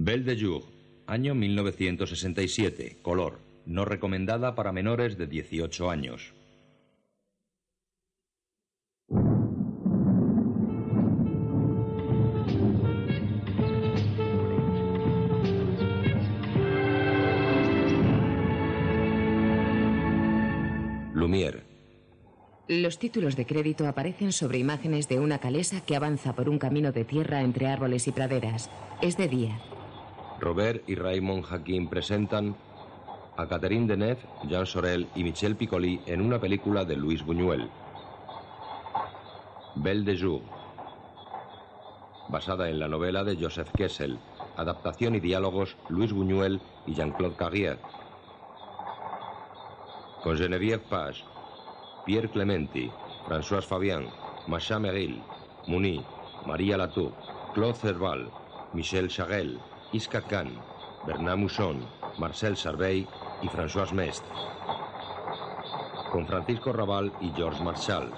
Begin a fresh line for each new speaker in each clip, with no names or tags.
Belle de Jour, año 1967, color, no recomendada para menores de 18 años. Lumière.
Los títulos de crédito aparecen sobre imágenes de una calesa que avanza por un camino de tierra entre árboles y praderas. Es de día.
Robert y Raymond Hakim presentan a Catherine Deneuve, Jean Sorel y Michel Piccoli en una película de Luis Buñuel. Belle de Jour. Basada en la novela de Joseph Kessel. Adaptación y diálogos Luis Buñuel y Jean-Claude Carrière. Con Geneviève Page, Pierre Clementi, François Fabian, Macha Meril, Muni, María Latour, Claude Serval, Michel Chagel, Isca Khan, Bernard Mousson, Marcel Sarvey y François Mest. Con Francisco Raval y George Marshall.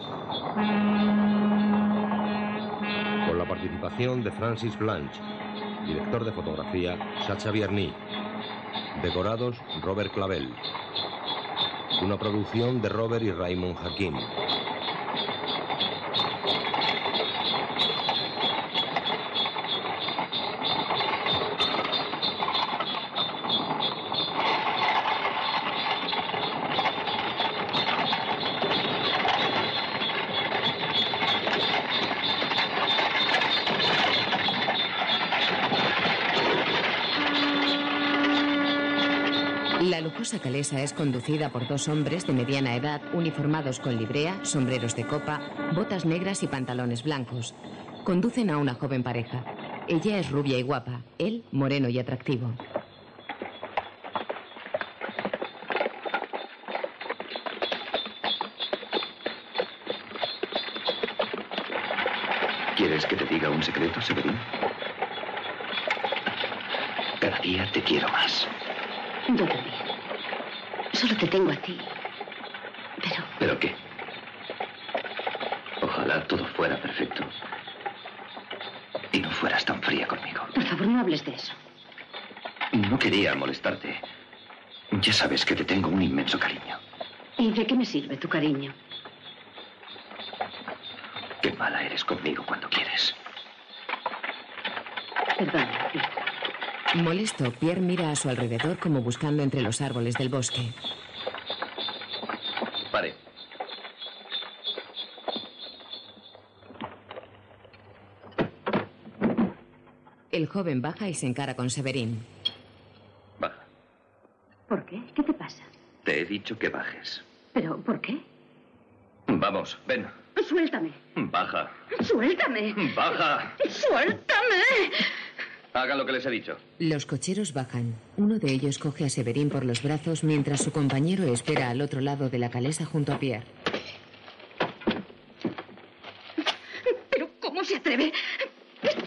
Con la participación de Francis Blanche, director de fotografía Sacha Vierny. Decorados Robert Clavel. Una producción de Robert y Raymond Hakim.
Calesa es conducida por dos hombres de mediana edad uniformados con librea, sombreros de copa, botas negras y pantalones blancos. Conducen a una joven pareja. Ella es rubia y guapa, él moreno y atractivo.
¿Quieres que te diga un secreto, Severín? Cada día te quiero más.
Yo también. Solo te tengo a ti. Pero
¿Pero qué? Ojalá todo fuera perfecto. Y no fueras tan fría conmigo.
por favor no hables de eso.
No quería molestarte. Ya sabes que te tengo un inmenso cariño.
¿Y de qué me sirve tu cariño?
Qué mala eres conmigo cuando quieres.
Perdona.
Molesto, Pierre mira a su alrededor como buscando entre los árboles del bosque.
Pare.
El joven baja y se encara con Severín.
Baja.
¿Por qué? ¿Qué te pasa?
Te he dicho que bajes.
¿Pero por qué?
Vamos, ven.
Suéltame.
Baja.
Suéltame.
Baja.
Suéltame.
Haga lo que les he dicho.
Los cocheros bajan. Uno de ellos coge a Severín por los brazos mientras su compañero espera al otro lado de la calesa junto a Pierre.
¿Pero cómo se atreve?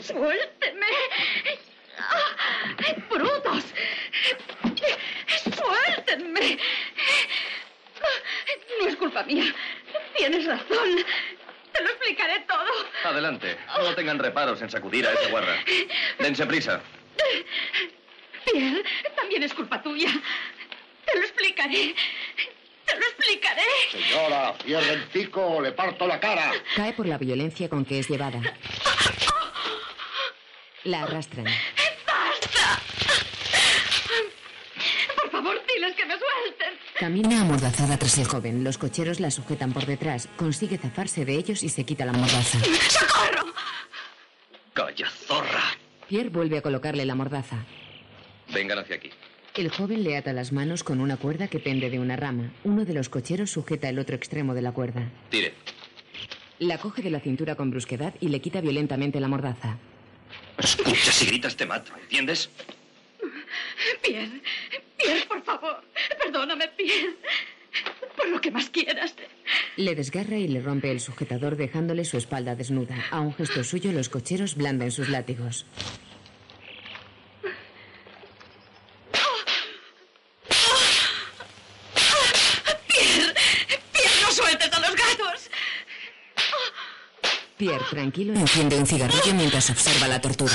Suélteme. ¡Ah! ¡Brutos! Suéltenme. No es culpa mía. Tienes razón. Te lo explicaré todo.
Adelante. No tengan reparos en sacudir a esa guarra. Dense prisa.
Pierre, también es culpa tuya. Te lo explicaré. Te lo explicaré.
Señora, cierre el pico o le parto la cara.
Cae por la violencia con que es llevada. La arrastran.
¡Basta! Por favor, diles que me suelten.
Camina amordazada tras el joven. Los cocheros la sujetan por detrás. Consigue zafarse de ellos y se quita la mordaza.
¡Socorro!
Pierre vuelve a colocarle la mordaza.
Vengan hacia aquí.
El joven le ata las manos con una cuerda que pende de una rama. Uno de los cocheros sujeta el otro extremo de la cuerda.
Tire.
La coge de la cintura con brusquedad y le quita violentamente la mordaza.
Escucha, si gritas te mato, ¿entiendes?
Pierre, Pierre, por favor. Perdóname, Pierre. Por lo que más quieras.
Le desgarra y le rompe el sujetador dejándole su espalda desnuda. A un gesto suyo los cocheros blandan sus látigos. Tranquilo enciende un cigarrillo mientras observa la tortura.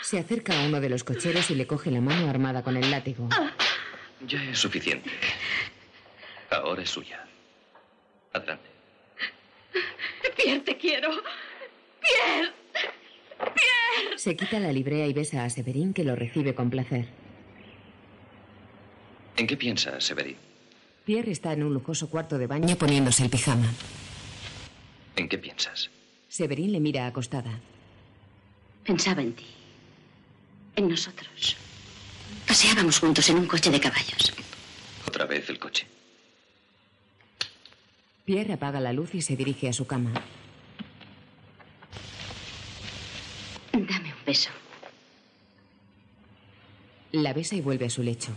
Se acerca a uno de los cocheros y le coge la mano armada con el látigo.
Ya es suficiente. Ahora es suya. Adelante.
Pierre, te quiero. Pierre. Pierre.
Se quita la librea y besa a Severín que lo recibe con placer.
¿En qué piensas, Severín?
Pierre está en un lujoso cuarto de baño poniéndose el pijama.
¿En qué piensas?
Severín le mira acostada.
Pensaba en ti. En nosotros. Paseábamos juntos en un coche de caballos.
Otra vez el coche.
Pierre apaga la luz y se dirige a su cama.
Dame un beso.
La besa y vuelve a su lecho.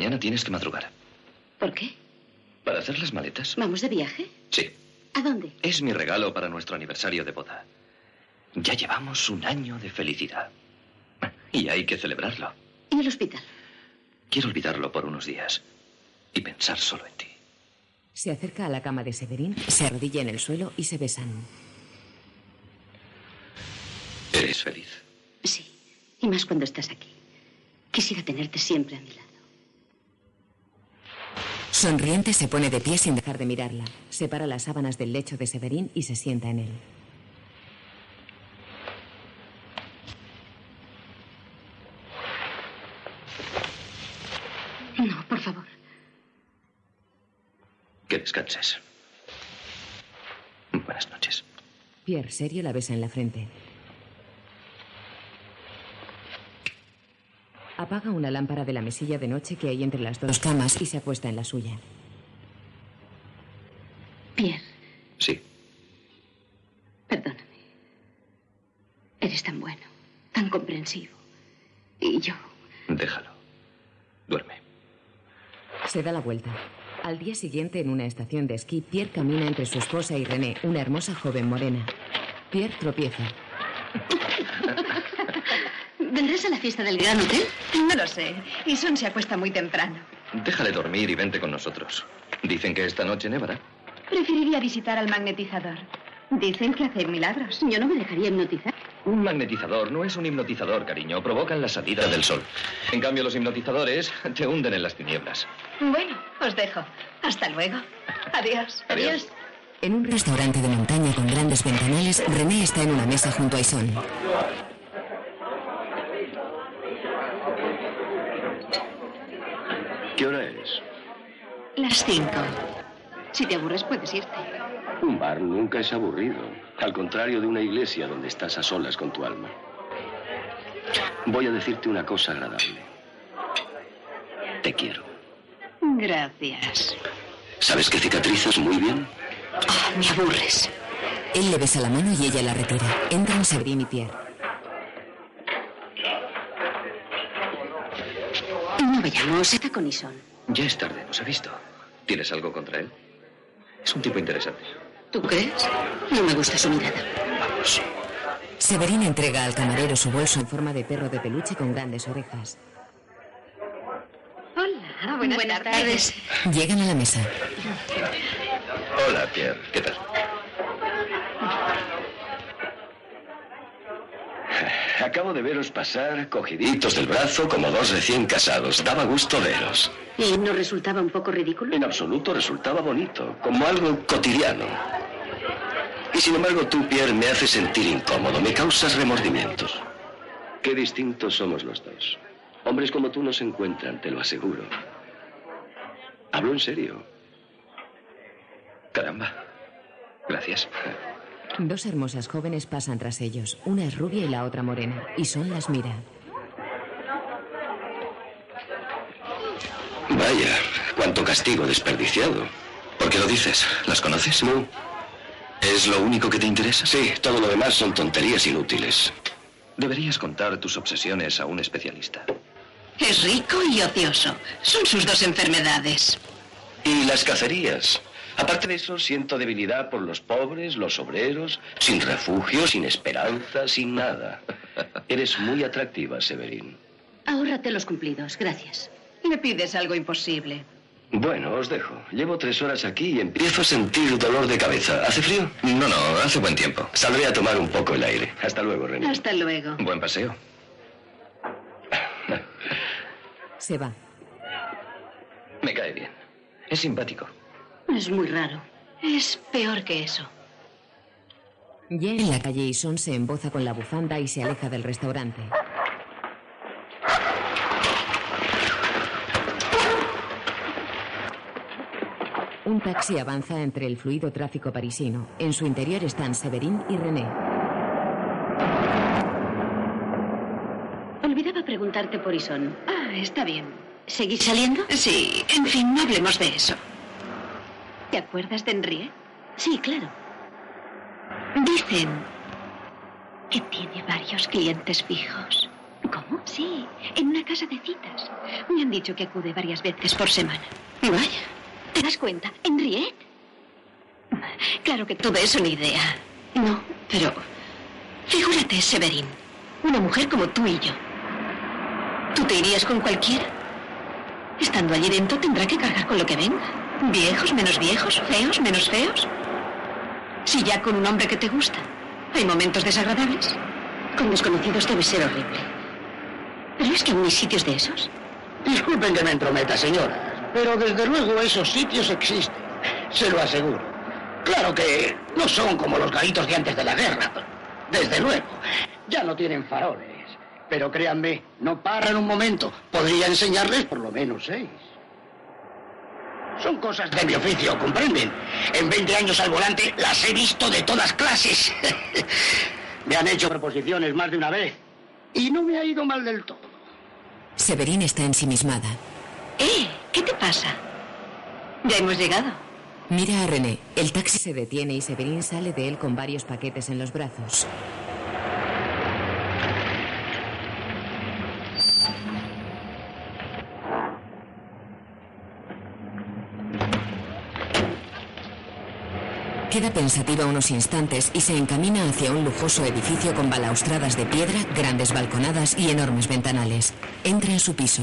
Mañana tienes que madrugar.
¿Por qué?
¿Para hacer las maletas?
¿Vamos de viaje?
Sí.
¿A dónde?
Es mi regalo para nuestro aniversario de boda. Ya llevamos un año de felicidad. Y hay que celebrarlo.
¿Y el hospital?
Quiero olvidarlo por unos días y pensar solo en ti.
Se acerca a la cama de Severín, se arrodilla en el suelo y se besan.
¿Eres feliz?
Sí. Y más cuando estás aquí. Quisiera tenerte siempre a mi lado.
Sonriente se pone de pie sin dejar de mirarla. Separa las sábanas del lecho de Severín y se sienta en él.
No, por favor.
Que descanses. Buenas noches.
Pierre, serio, la besa en la frente. Apaga una lámpara de la mesilla de noche que hay entre las dos camas y se acuesta en la suya.
Pierre,
Sí.
perdóname. Eres tan bueno, tan comprensivo. Y yo,
Déjalo. Duerme.
Se da la vuelta. Al día siguiente, en una estación de esquí, Pierre camina entre su esposa y René, una hermosa joven morena. Pierre tropieza.
¿Vendrás a la fiesta del Gran Hotel?
No lo sé. Y Son se acuesta muy temprano.
Déjale dormir y vente con nosotros. Dicen que esta noche nevará.
Preferiría visitar al magnetizador. Dicen que hace milagros.
Yo no me dejaría hipnotizar.
Un magnetizador no es un hipnotizador, cariño. Provocan la salida del sol. En cambio, los hipnotizadores te hunden en las tinieblas.
Bueno, os dejo. Hasta luego. Adiós.
Adiós.
En un restaurante de montaña con grandes ventanales, René está en una mesa junto a Ison.
¿Qué hora es?
Las cinco. Si te aburres, puedes irte.
Un bar nunca es aburrido. Al contrario de una iglesia donde estás a solas con tu alma. Voy a decirte una cosa agradable. Te quiero.
Gracias.
¿Sabes que cicatrizas muy bien?
Ah, me aburres.
Él le besa la mano y ella la retira. Entran Severín y Pierre.
No vayamos, está con Ison.
Ya es tarde, nos ha visto. ¿Tienes algo contra él? Es un tipo interesante.
¿Tú crees? No me gusta su mirada.
Vamos.
Severín entrega al camarero su bolso en forma de perro de peluche con grandes orejas.
Hola, buenas, tardes.
Llegan a la mesa.
Hola, Pierre. ¿Qué tal?
Acabo de veros pasar cogiditos del brazo como dos recién casados. Daba gusto veros.
¿Y no resultaba un poco ridículo?
En absoluto resultaba bonito, como algo cotidiano. Y sin embargo tú, Pierre, me haces sentir incómodo, me causas remordimientos. Qué distintos somos los dos. Hombres como tú no se encuentran, te lo aseguro. Hablo en serio.
Caramba. Gracias.
Dos hermosas jóvenes pasan tras ellos. Una es rubia y la otra morena. Y Son las mira.
Vaya, cuánto castigo desperdiciado.
¿Por qué lo dices? ¿Las conoces?
No.
¿Es lo único que te interesa?
Sí, todo lo demás son tonterías inútiles.
Deberías contar tus obsesiones a un especialista.
Es rico y ocioso. Son sus dos enfermedades.
Y las cacerías. Aparte de eso, siento debilidad por los pobres, los obreros, sin refugio, sin esperanza, sin nada. Eres muy atractiva, Severín.
Ahórrate los cumplidos, gracias.
Me pides algo imposible.
Bueno, os dejo. Llevo tres horas aquí y empiezo a sentir dolor de cabeza. ¿Hace frío?
No, no, hace buen tiempo.
Saldré a tomar un poco el aire. Hasta luego, René.
Hasta luego.
Buen paseo.
Se va.
Me cae bien. Es simpático.
Es muy raro. Es peor que eso.
Ya en la calle Ison se emboza con la bufanda y se aleja del restaurante. Un taxi avanza entre el fluido tráfico parisino. En su interior están Severin y René.
Olvidaba preguntarte por Ison.
Ah, está bien.
¿Seguís saliendo?
Sí, en fin, no hablemos de eso. ¿Te acuerdas de Henriette?
Sí, claro.
Dicen que tiene varios clientes fijos.
¿Cómo?
Sí, en una casa de citas. Me han dicho que acude varias veces por semana.
Vaya.
¿Te das cuenta? ¿Henriette? Claro que todo es una idea.
No, pero
Figúrate, Severin. Una mujer como tú y yo. ¿Tú te irías con cualquiera? Estando allí dentro tendrá que cargar con lo que venga. Viejos menos viejos, feos menos feos. Si ya con un hombre que te gusta hay momentos desagradables.
con desconocidos debe ser horrible.
Pero es que aún hay sitios de esos.
Disculpen que me entrometa, señoras, pero desde luego esos sitios existen. Se lo aseguro. Claro que no son como los garitos de antes de la guerra. Desde luego. Ya no tienen faroles. Pero créanme, no paran un momento. Podría enseñarles por lo menos seis. Son cosas de mi oficio, ¿comprenden? En 20 años al volante las he visto de todas clases. me han hecho proposiciones más de una vez. Y no me ha ido mal del todo.
Severin está ensimismada.
¡Eh! ¿Qué te pasa? Ya hemos llegado.
Mira a René. El taxi se detiene y Severin sale de él con varios paquetes en los brazos. Queda pensativa unos instantes y se encamina hacia un lujoso edificio con balaustradas de piedra, grandes balconadas y enormes ventanales. Entra en su piso.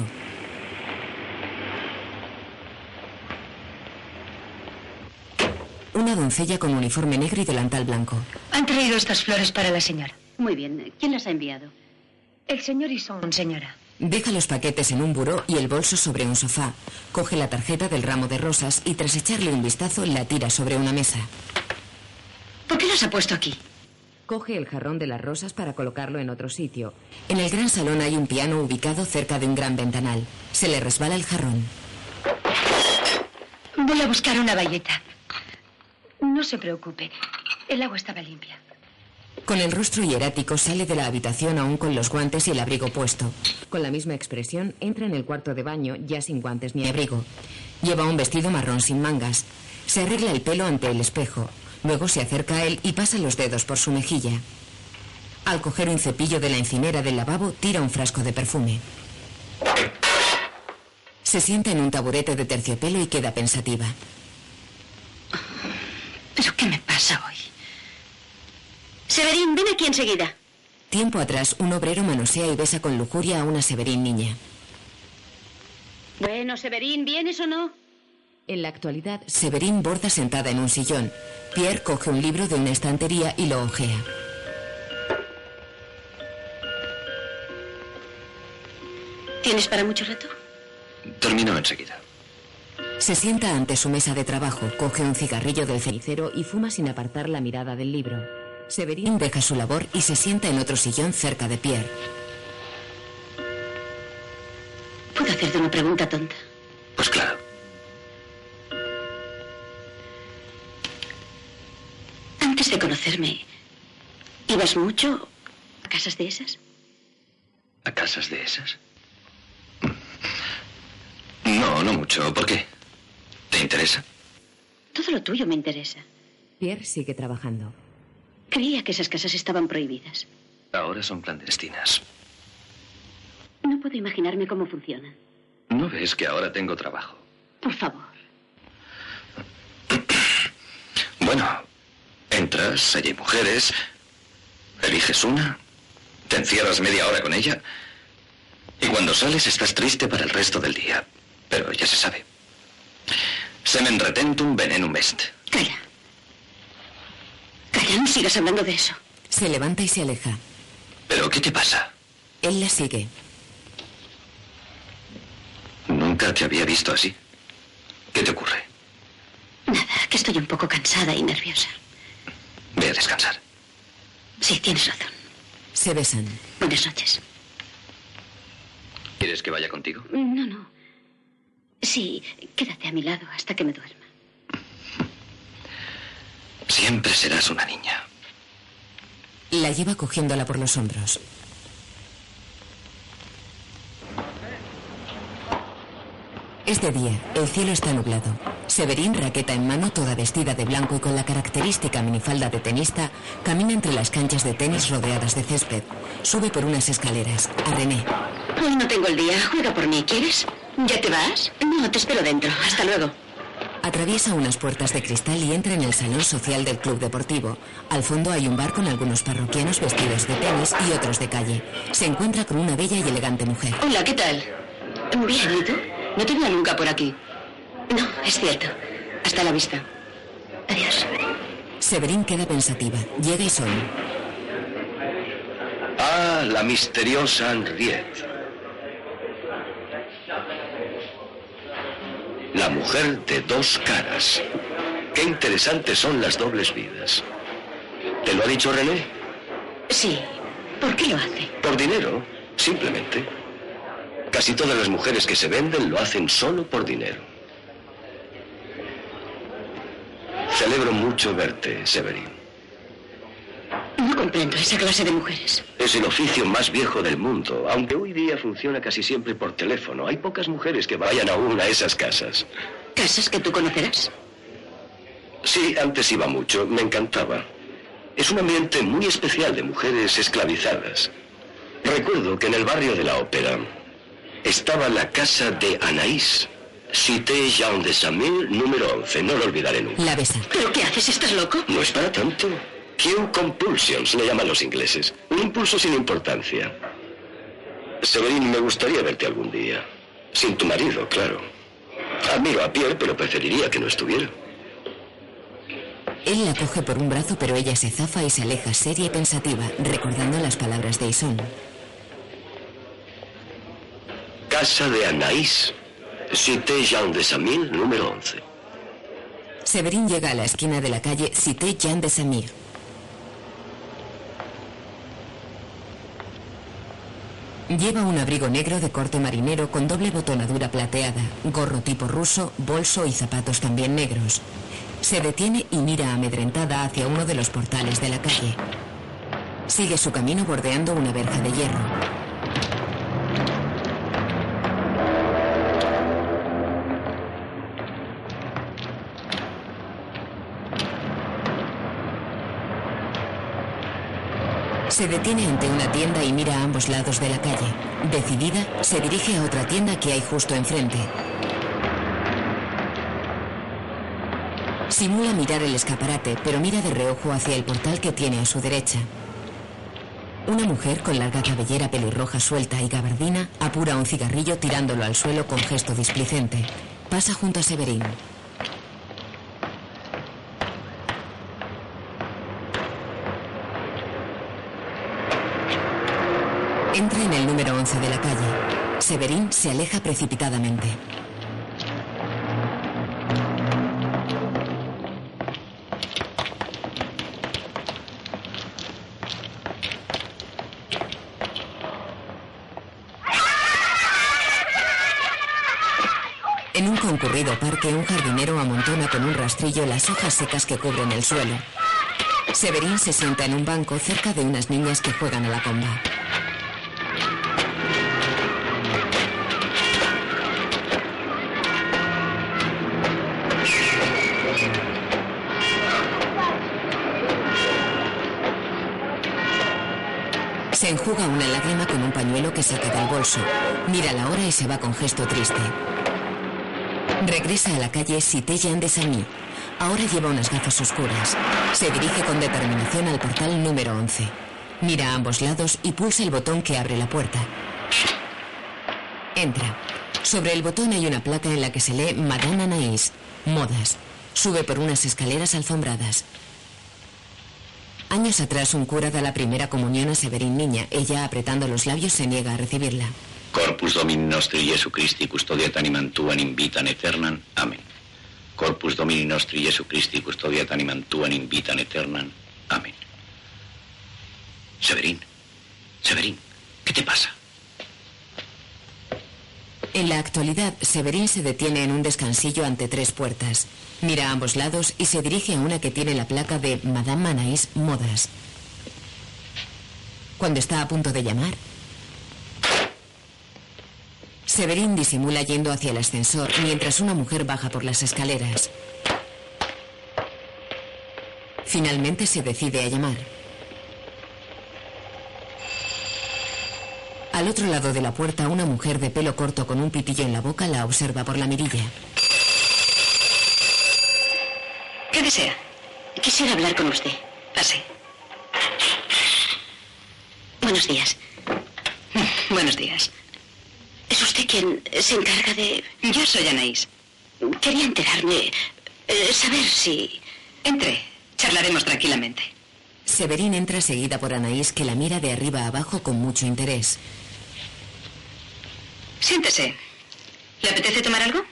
Una doncella con uniforme negro y delantal blanco.
Han traído estas flores para la señora.
Muy bien. ¿Quién las ha enviado?
El señor Ison, señora.
Deja los paquetes en un buró y el bolso sobre un sofá. Coge la tarjeta del ramo de rosas y tras echarle un vistazo la tira sobre una mesa.
¿Por qué los ha puesto aquí?
Coge el jarrón de las rosas para colocarlo en otro sitio. En el gran salón hay un piano ubicado cerca de un gran ventanal. Se le resbala el jarrón.
Voy a buscar una bayeta. No se preocupe. El agua estaba limpia.
Con el rostro hierático sale de la habitación aún con los guantes y el abrigo puesto. Con la misma expresión entra en el cuarto de baño ya sin guantes ni abrigo. Lleva un vestido marrón sin mangas. Se arregla el pelo ante el espejo. Luego se acerca a él y pasa los dedos por su mejilla. Al coger un cepillo de la encimera del lavabo, tira un frasco de perfume. Se sienta en un taburete de terciopelo y queda pensativa.
¿Pero qué me pasa hoy?
Severín, ven aquí enseguida.
Tiempo atrás, un obrero manosea y besa con lujuria a una Severín niña.
Bueno, Severín, ¿vienes o no?
En la actualidad, Severín borda sentada en un sillón. Pierre coge un libro de una estantería y lo ojea.
¿Tienes para mucho rato?
Termino enseguida.
Se sienta ante su mesa de trabajo, coge un cigarrillo del cenicero y fuma sin apartar la mirada del libro. Severín deja su labor y se sienta en otro sillón cerca de Pierre.
¿Puedo hacerte una pregunta tonta?
Pues claro.
Antes de conocerme, ¿ibas mucho a casas de esas?
¿A casas de esas? No, no mucho. ¿Por qué? ¿Te interesa?
Todo lo tuyo me interesa.
Pierre sigue trabajando.
Creía que esas casas estaban prohibidas.
Ahora son clandestinas.
No puedo imaginarme cómo funcionan.
¿No ves que ahora tengo trabajo?
Por favor.
Bueno, entras, allí hay mujeres, eliges una, te encierras media hora con ella y cuando sales estás triste para el resto del día. Pero ya se sabe. Semen retentum venenum est.
Calla. Calla, no sigas hablando de eso.
Se levanta y se aleja.
¿Pero qué te pasa?
Él la sigue.
Nunca te había visto así. ¿Qué te ocurre?
Nada, que estoy un poco cansada y nerviosa.
Ve a descansar.
Sí, tienes razón.
Se besan.
Buenas noches.
¿Quieres que vaya contigo?
No, no. Sí, quédate a mi lado hasta que me duerma.
Siempre serás una niña.
La lleva cogiéndola por los hombros. Es de día, el cielo está nublado. Severín, raqueta en mano, toda vestida de blanco y con la característica minifalda de tenista, camina entre las canchas de tenis rodeadas de césped. Sube por unas escaleras. A René.
Hoy no tengo el día. Juega por mí, ¿quieres? ¿Ya te vas? No, te espero dentro. Hasta luego.
Atraviesa unas puertas de cristal y entra en el salón social del club deportivo. Al fondo hay un bar con algunos parroquianos vestidos de tenis y otros de calle. Se encuentra con una bella y elegante mujer.
Hola, ¿qué tal? Bien, ¿y tú? No te veo nunca por aquí. No, es cierto. Hasta la vista. Adiós.
Severín queda pensativa. Llega y son.
Ah, la misteriosa Henriette. La mujer de dos caras. Qué interesantes son las dobles vidas. ¿Te lo ha dicho René?
Sí. ¿Por qué lo hace?
Por dinero, simplemente. Casi todas las mujeres que se venden lo hacen solo por dinero. Celebro mucho verte, Severin.
No comprendo esa clase de mujeres.
Es el oficio más viejo del mundo, aunque hoy día funciona casi siempre por teléfono. Hay pocas mujeres que vayan aún a esas casas.
¿Casas que tú conocerás?
Sí, antes iba mucho, me encantaba. Es un ambiente muy especial de mujeres esclavizadas. Recuerdo que en el barrio de la ópera estaba la casa de Anaís. Cité Jean de Samil, número 11. No lo olvidaré nunca.
La besa.
¿Pero qué haces? ¿Estás loco?
No es para tanto. Q compulsions le llaman los ingleses. Un impulso sin importancia. Severín, me gustaría verte algún día. Sin tu marido, claro. Admiro a Pierre, pero preferiría que no estuviera.
Él la coge por un brazo, pero ella se zafa y se aleja seria y pensativa, recordando las palabras de Ison.
Casa de Anaís. Cité Jean de Samil, número 11.
Severín llega a la esquina de la calle Cité Jean de Samir. Lleva un abrigo negro de corte marinero con doble botonadura plateada, gorro tipo ruso, bolso y zapatos también negros. Se detiene y mira amedrentada hacia uno de los portales de la calle. Sigue su camino bordeando una verja de hierro. Se detiene ante una tienda y mira a ambos lados de la calle. Decidida, se dirige a otra tienda que hay justo enfrente. Simula mirar el escaparate, pero mira de reojo hacia el portal que tiene a su derecha. Una mujer con larga cabellera pelirroja suelta y gabardina apura un cigarrillo tirándolo al suelo con gesto displicente. Pasa junto a Severín. Entra en el número 11 de la calle. Severín se aleja precipitadamente. En un concurrido parque, un jardinero amontona con un rastrillo las hojas secas que cubren el suelo. Severín se sienta en un banco cerca de unas niñas que juegan a la comba. Una lágrima con un pañuelo que saca del bolso. Mira la hora y se va con gesto triste. Regresa a la calle Cité Jean de Sagny. Ahora lleva unas gafas oscuras. Se dirige con determinación al portal número 11. Mira a ambos lados y pulsa el botón que abre la puerta. Entra. Sobre el botón hay una placa en la que se lee Madame Anaïs, modas. Sube por unas escaleras alfombradas. Años atrás, un cura da la primera comunión a Severín Niña. Ella, apretando los labios, se niega a recibirla.
Corpus Domini Nostri Jesu Christi custodiat animam tuam in vitam aeternam. Amén. Corpus Domini Nostri Jesu Christi custodiat animam tuam in vitam aeternam. Amén. Severín, Severín, ¿qué te pasa?
En la actualidad, Severín se detiene en un descansillo ante tres puertas. Mira a ambos lados y se dirige a una que tiene la placa de Madame Manais Modas. Cuando está a punto de llamar, Severín disimula yendo hacia el ascensor mientras una mujer baja por las escaleras. Finalmente se decide a llamar. Al otro lado de la puerta, una mujer de pelo corto con un pitillo en la boca la observa por la mirilla.
¿Qué desea? Quisiera hablar con usted. Pase. Buenos días.
Buenos días.
¿Es usted quien se encarga de...?
Yo soy Anaís.
Quería enterarme, eh, saber si...
Entre. Charlaremos tranquilamente.
Severín entra seguida por Anaís que la mira de arriba a abajo con mucho interés.
Siéntese. ¿Le apetece tomar algo?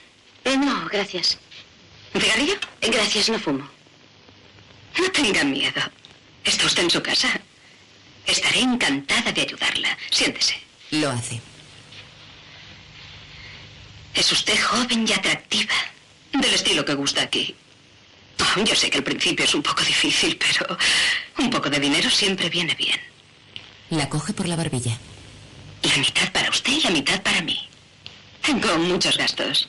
Eh, no, gracias.
¿Un cigarrillo?
Eh, Gracias, no fumo.
No tenga miedo. Está usted en su casa. Estaré encantada de ayudarla. Siéntese.
Lo hace.
Es usted joven y atractiva. Del estilo que gusta aquí. Oh, yo sé que al principio es un poco difícil, pero un poco de dinero siempre viene bien.
La coge por la barbilla.
La mitad para usted y la mitad para mí. Tengo muchos gastos.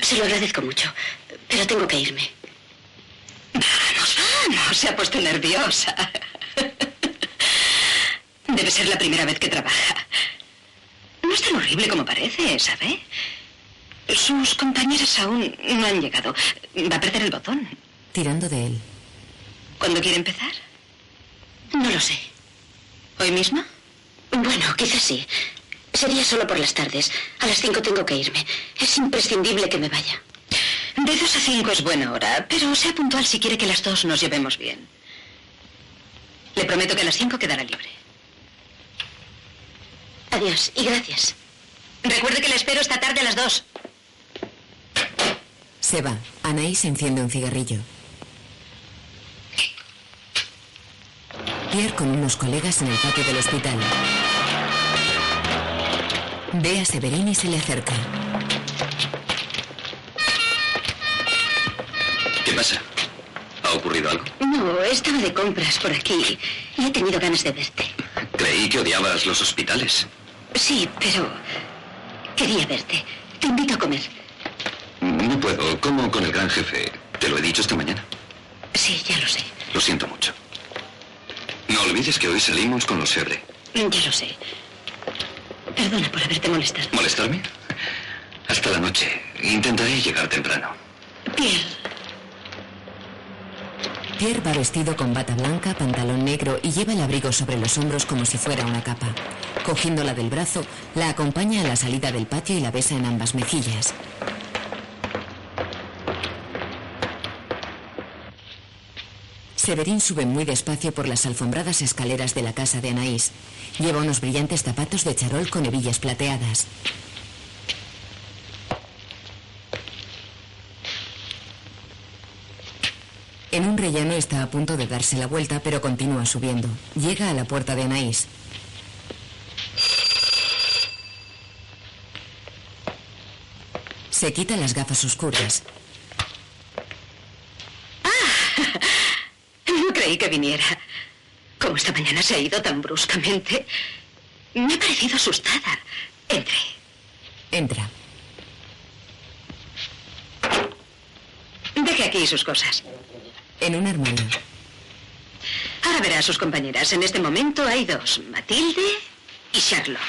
Se lo agradezco mucho, pero tengo que irme.
Vamos, vamos. Se ha puesto nerviosa. Debe ser la primera vez que trabaja. No es tan horrible como parece, ¿sabe? Sus compañeras aún no han llegado. Va a perder el botón.
Tirando de él.
¿Cuándo quiere empezar?
No lo sé.
¿Hoy mismo?
Bueno, quizás sí. Sería solo por las tardes. A las cinco tengo que irme. Es imprescindible que me vaya.
De dos a cinco es buena hora, pero sea puntual si quiere que las dos nos llevemos bien. Le prometo que a las cinco quedará libre.
Adiós y gracias.
Recuerde que le espero esta tarde a las dos.
Se va. Anaís enciende un cigarrillo. Pierre con unos colegas en el patio del hospital. Ve a Severín y se le acerca.
¿Qué pasa? ¿Ha ocurrido algo?
No, estaba de compras por aquí y he tenido ganas de verte.
Creí que odiabas los hospitales.
Sí, pero quería verte. Te invito a comer.
No puedo. Como con el gran jefe. Te lo he dicho esta mañana.
Sí, ya lo sé.
Lo siento mucho. No olvides que hoy salimos con los Sebre.
Ya lo sé. Perdona por haberte molestado.
¿Molestarme? Hasta la noche. Intentaré llegar temprano.
Pierre,
Pierre va vestido con bata blanca, pantalón negro y lleva el abrigo sobre los hombros como si fuera una capa. Cogiéndola del brazo, la acompaña a la salida del patio y la besa en ambas mejillas. Severín sube muy despacio por las alfombradas escaleras de la casa de Anaís. Lleva unos brillantes zapatos de charol con hebillas plateadas. En un rellano está a punto de darse la vuelta, pero continúa subiendo. Llega a la puerta de Anaís. Se quita las gafas oscuras.
No creí que viniera. Como esta mañana se ha ido tan bruscamente, me ha parecido asustada. Entre.
Entra.
Deje aquí sus cosas.
En un armario.
Ahora verá a sus compañeras. En este momento hay dos, Matilde y Charlotte.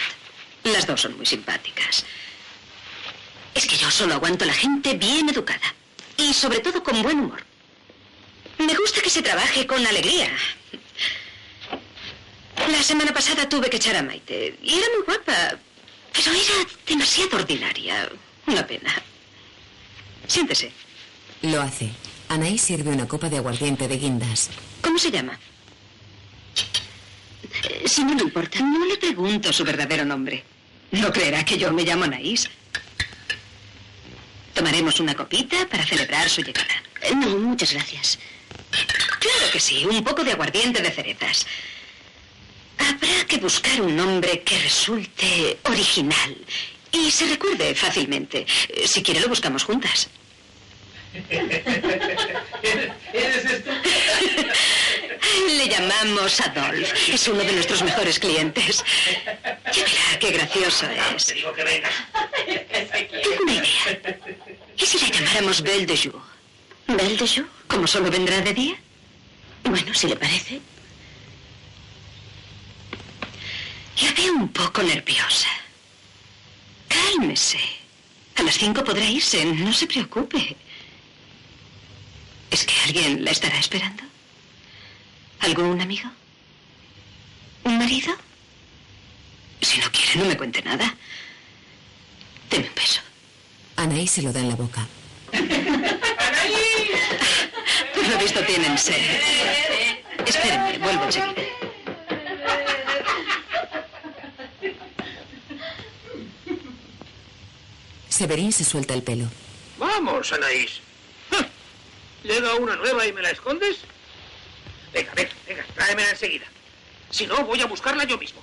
Las dos son muy simpáticas. Es que yo solo aguanto la gente bien educada. Y sobre todo con buen humor. Me gusta que se trabaje con alegría. La semana pasada tuve que echar a Maite. Y era muy guapa. Pero era demasiado ordinaria. Una pena. Siéntese.
Lo hace. Anaís sirve una copa de aguardiente de guindas.
¿Cómo se llama? Eh, Si no le importa. No le pregunto su verdadero nombre. No creerá que yo me llamo Anaís. Tomaremos una copita para celebrar su llegada. Eh, No, muchas gracias. Claro que sí, un poco de aguardiente de cerezas. Habrá que buscar un nombre que resulte original y se recuerde fácilmente. Eh, Si quiere, lo buscamos juntas. Le llamamos Adolf. Es uno de nuestros mejores clientes. Ya verá qué gracioso es.
que vengas.
Tengo una idea. ¿Y si la llamáramos Belle de Jour? ¿Belle de Jour? ¿Como solo vendrá de día? Bueno, si le parece. La veo un poco nerviosa. Cálmese. A las cinco podrá irse, no se preocupe. ¿Es que alguien la estará esperando? ¿Algún amigo? ¿Un marido? Si no quiere, no me cuente nada. Deme un beso.
Anaís se lo da en la boca.
Por lo visto tienen sed. Espérenme, vuelvo enseguida.
Severín se suelta el pelo.
Vamos, Anaís. Ja. ¿Llega una nueva y me la escondes? Venga, venga, venga, tráemela enseguida. Si no, voy a buscarla yo mismo.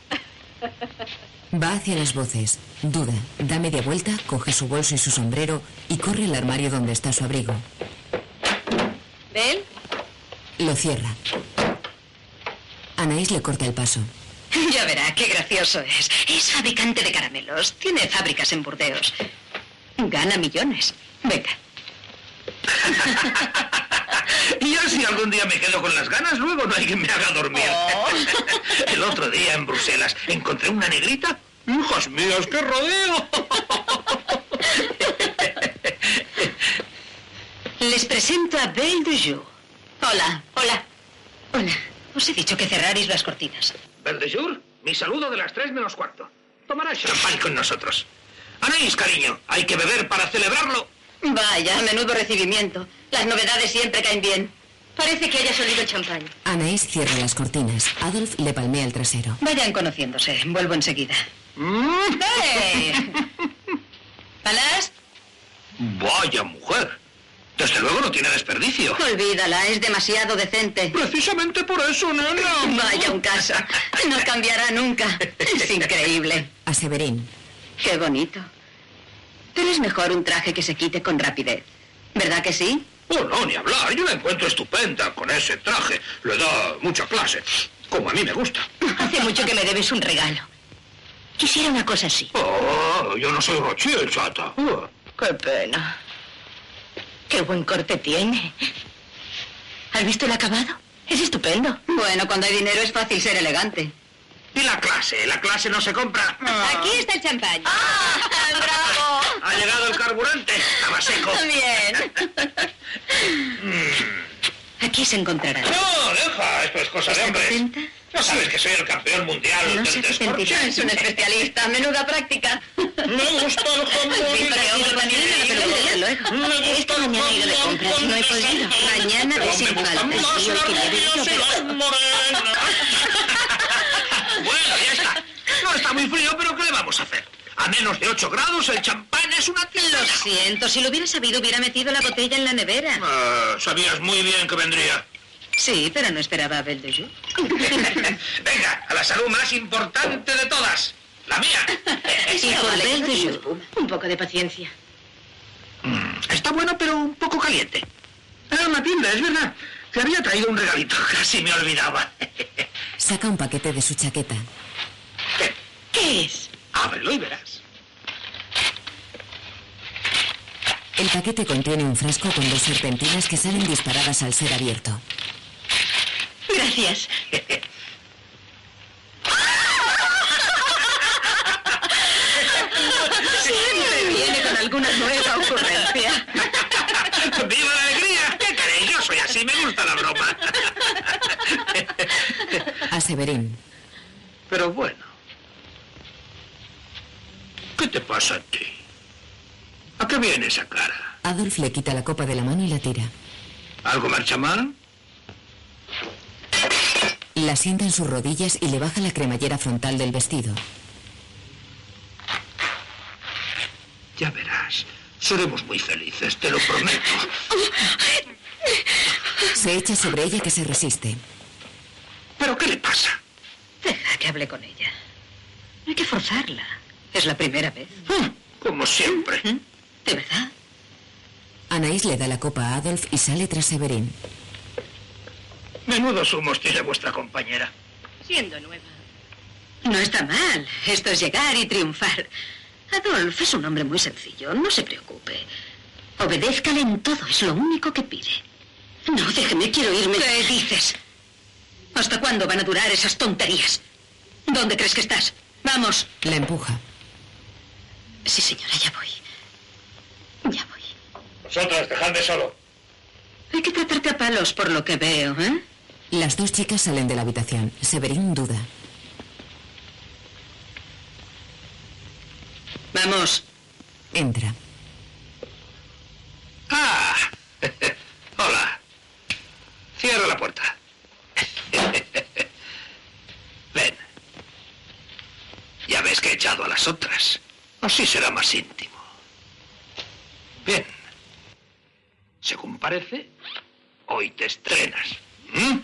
Va hacia las voces. Duda. Da media vuelta, coge su bolso y su sombrero y corre al armario donde está su abrigo.
¿Bel?
Lo cierra. Anaís le corta el paso.
Ya verá, qué gracioso es. Es fabricante de caramelos. Tiene fábricas en Burdeos. Gana millones. Venga.
Y yo si algún día me quedo con las ganas, luego no hay quien me haga dormir. El otro día en Bruselas encontré una negrita. ¡Hijos míos, qué rodeo!
Les presento a Belle de Jour. Hola, hola. Hola. Os he dicho que cerraréis las cortinas.
Beldejour, mi saludo de las tres menos cuarto. Tomará champán con nosotros. Anaís, cariño, hay que beber para celebrarlo.
Vaya, menudo recibimiento. Las novedades siempre caen bien. Parece que haya salido el champán.
Anaís cierra las cortinas. Adolf le palmea el trasero.
Vayan conociéndose. Vuelvo enseguida. ¡Eh! ¿Palas?
Vaya mujer. Desde luego no tiene desperdicio.
Olvídala, es demasiado decente.
Precisamente por eso, nena.
Vaya un caso. No cambiará nunca. Es increíble.
A Severín.
Qué bonito. Pero es mejor un traje que se quite con rapidez. ¿Verdad que sí?
Oh, no, ni hablar. Yo la encuentro estupenda con ese traje. Le da mucha clase. Como a mí me gusta.
Hace mucho que me debes un regalo. Quisiera una cosa así.
Oh, yo no soy Rothschild, chata. Oh.
Qué pena. Qué buen corte tiene. ¿Has visto el acabado? Es estupendo. Bueno, cuando hay dinero es fácil ser elegante.
Y la clase. La clase no se compra.
Aquí está el champán.
¡Bravo! Ha llegado el carburante. Estaba seco.
Bien. Aquí se encontrará.
No, deja. Esto es cosa de
¿Está
hombres.
contenta?
No sabes que soy el campeón mundial
No
del descorche.
Es un especialista. Menuda práctica.
Me gusta el jamón. Y. Me gusta el
mañana he ido de compras, no he podido. Mañana
me
sin falta. hoy quería ver
rubias y
pero-
las morenas. Bueno, ya está. No está muy frío, pero ¿qué le vamos a hacer? A menos de 8 grados el champán es una tienda.
Lo siento, si lo hubiera sabido hubiera metido la botella en la nevera.
Ah, sabías muy bien que vendría.
Sí, pero no esperaba a Belle de Jour.
Venga, a la salud más importante de todas. La mía.
Y por Belle de Jour. Un poco de paciencia.
Mm, Está bueno, pero un poco caliente. Ah, Matilda, es verdad. Te había traído un regalito. Casi me olvidaba.
Saca un paquete de su chaqueta.
Ven,
¿Qué es?
ábrelo y verás.
El paquete contiene un frasco con dos serpentinas que salen disparadas al ser abierto.
Gracias. Siempre viene con alguna nueva ocurrencia.
¡Viva la alegría! ¿Qué queréis? Yo soy así, me gusta la broma.
A Severín.
Pero bueno. ¿Qué te pasa a ti? ¿A qué viene esa cara?
Adolf le quita la copa de la mano y la tira.
¿Algo marcha mal?
La sienta en sus rodillas y le baja la cremallera frontal del vestido.
Ya verás. Seremos muy felices, te lo prometo.
Se echa sobre ella que se resiste.
¿Pero qué le pasa?
Deja que hable con ella. No hay que forzarla. Es la primera vez.
Hmm, como siempre.
¿De verdad?
Anaís le da la copa a Adolf y sale tras Severín.
Menudos humos tiene vuestra compañera.
Siendo nueva. No está mal. Esto es llegar y triunfar. Adolf es un hombre muy sencillo. No se preocupe. Obedézcale en todo. Es lo único que pide. No, déjeme. Quiero irme. ¿Qué dices? ¿Hasta cuándo van a durar esas tonterías? ¿Dónde crees que estás? Vamos.
La empuja.
Sí, señora, ya voy. Ya voy.
Vosotras, dejadme solo.
Hay que tratarte a palos por lo que veo, ¿eh?
Las dos chicas salen de la habitación. Severín duda.
Vamos.
Entra.
Ah, hola. Cierra la puerta. Ven. Ya ves que he echado a las otras. Así será más íntimo. Bien. Según parece, hoy te estrenas. ¿Mm?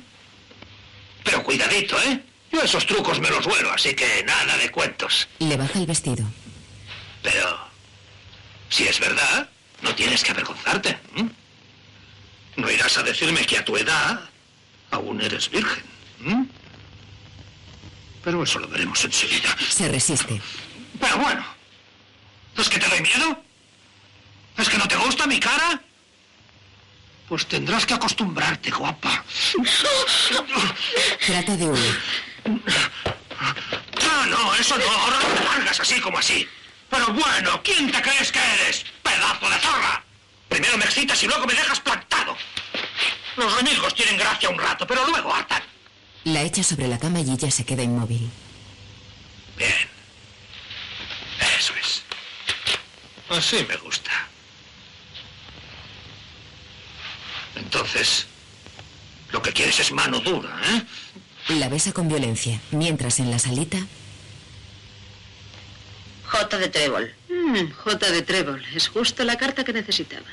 Pero cuidadito, ¿eh? Yo esos trucos me los vuelo, así que nada de cuentos.
Le baja el vestido.
Pero, si es verdad, no tienes que avergonzarte. No irás a decirme que a tu edad aún eres virgen. Pero eso lo veremos enseguida.
Se resiste.
Pero bueno, ¿es que te doy miedo? ¿Es que no te gusta mi cara? Pues tendrás que acostumbrarte, guapa.
Trata de huir.
Ah, no, eso no. Ahora no te largas así como así. Pero bueno, ¿quién te crees que eres? ¡Pedazo de zorra! Primero me excitas y luego me dejas plantado. Los remilgos tienen gracia un rato, pero luego hartan.
La echa sobre la cama y ella se queda inmóvil.
Bien. Eso es. Así me gusta. Entonces, lo que quieres es mano dura, ¿eh?
La besa con violencia, mientras en la salita
J de Trébol. Mm, J de Trébol. Es justo la carta que necesitaba.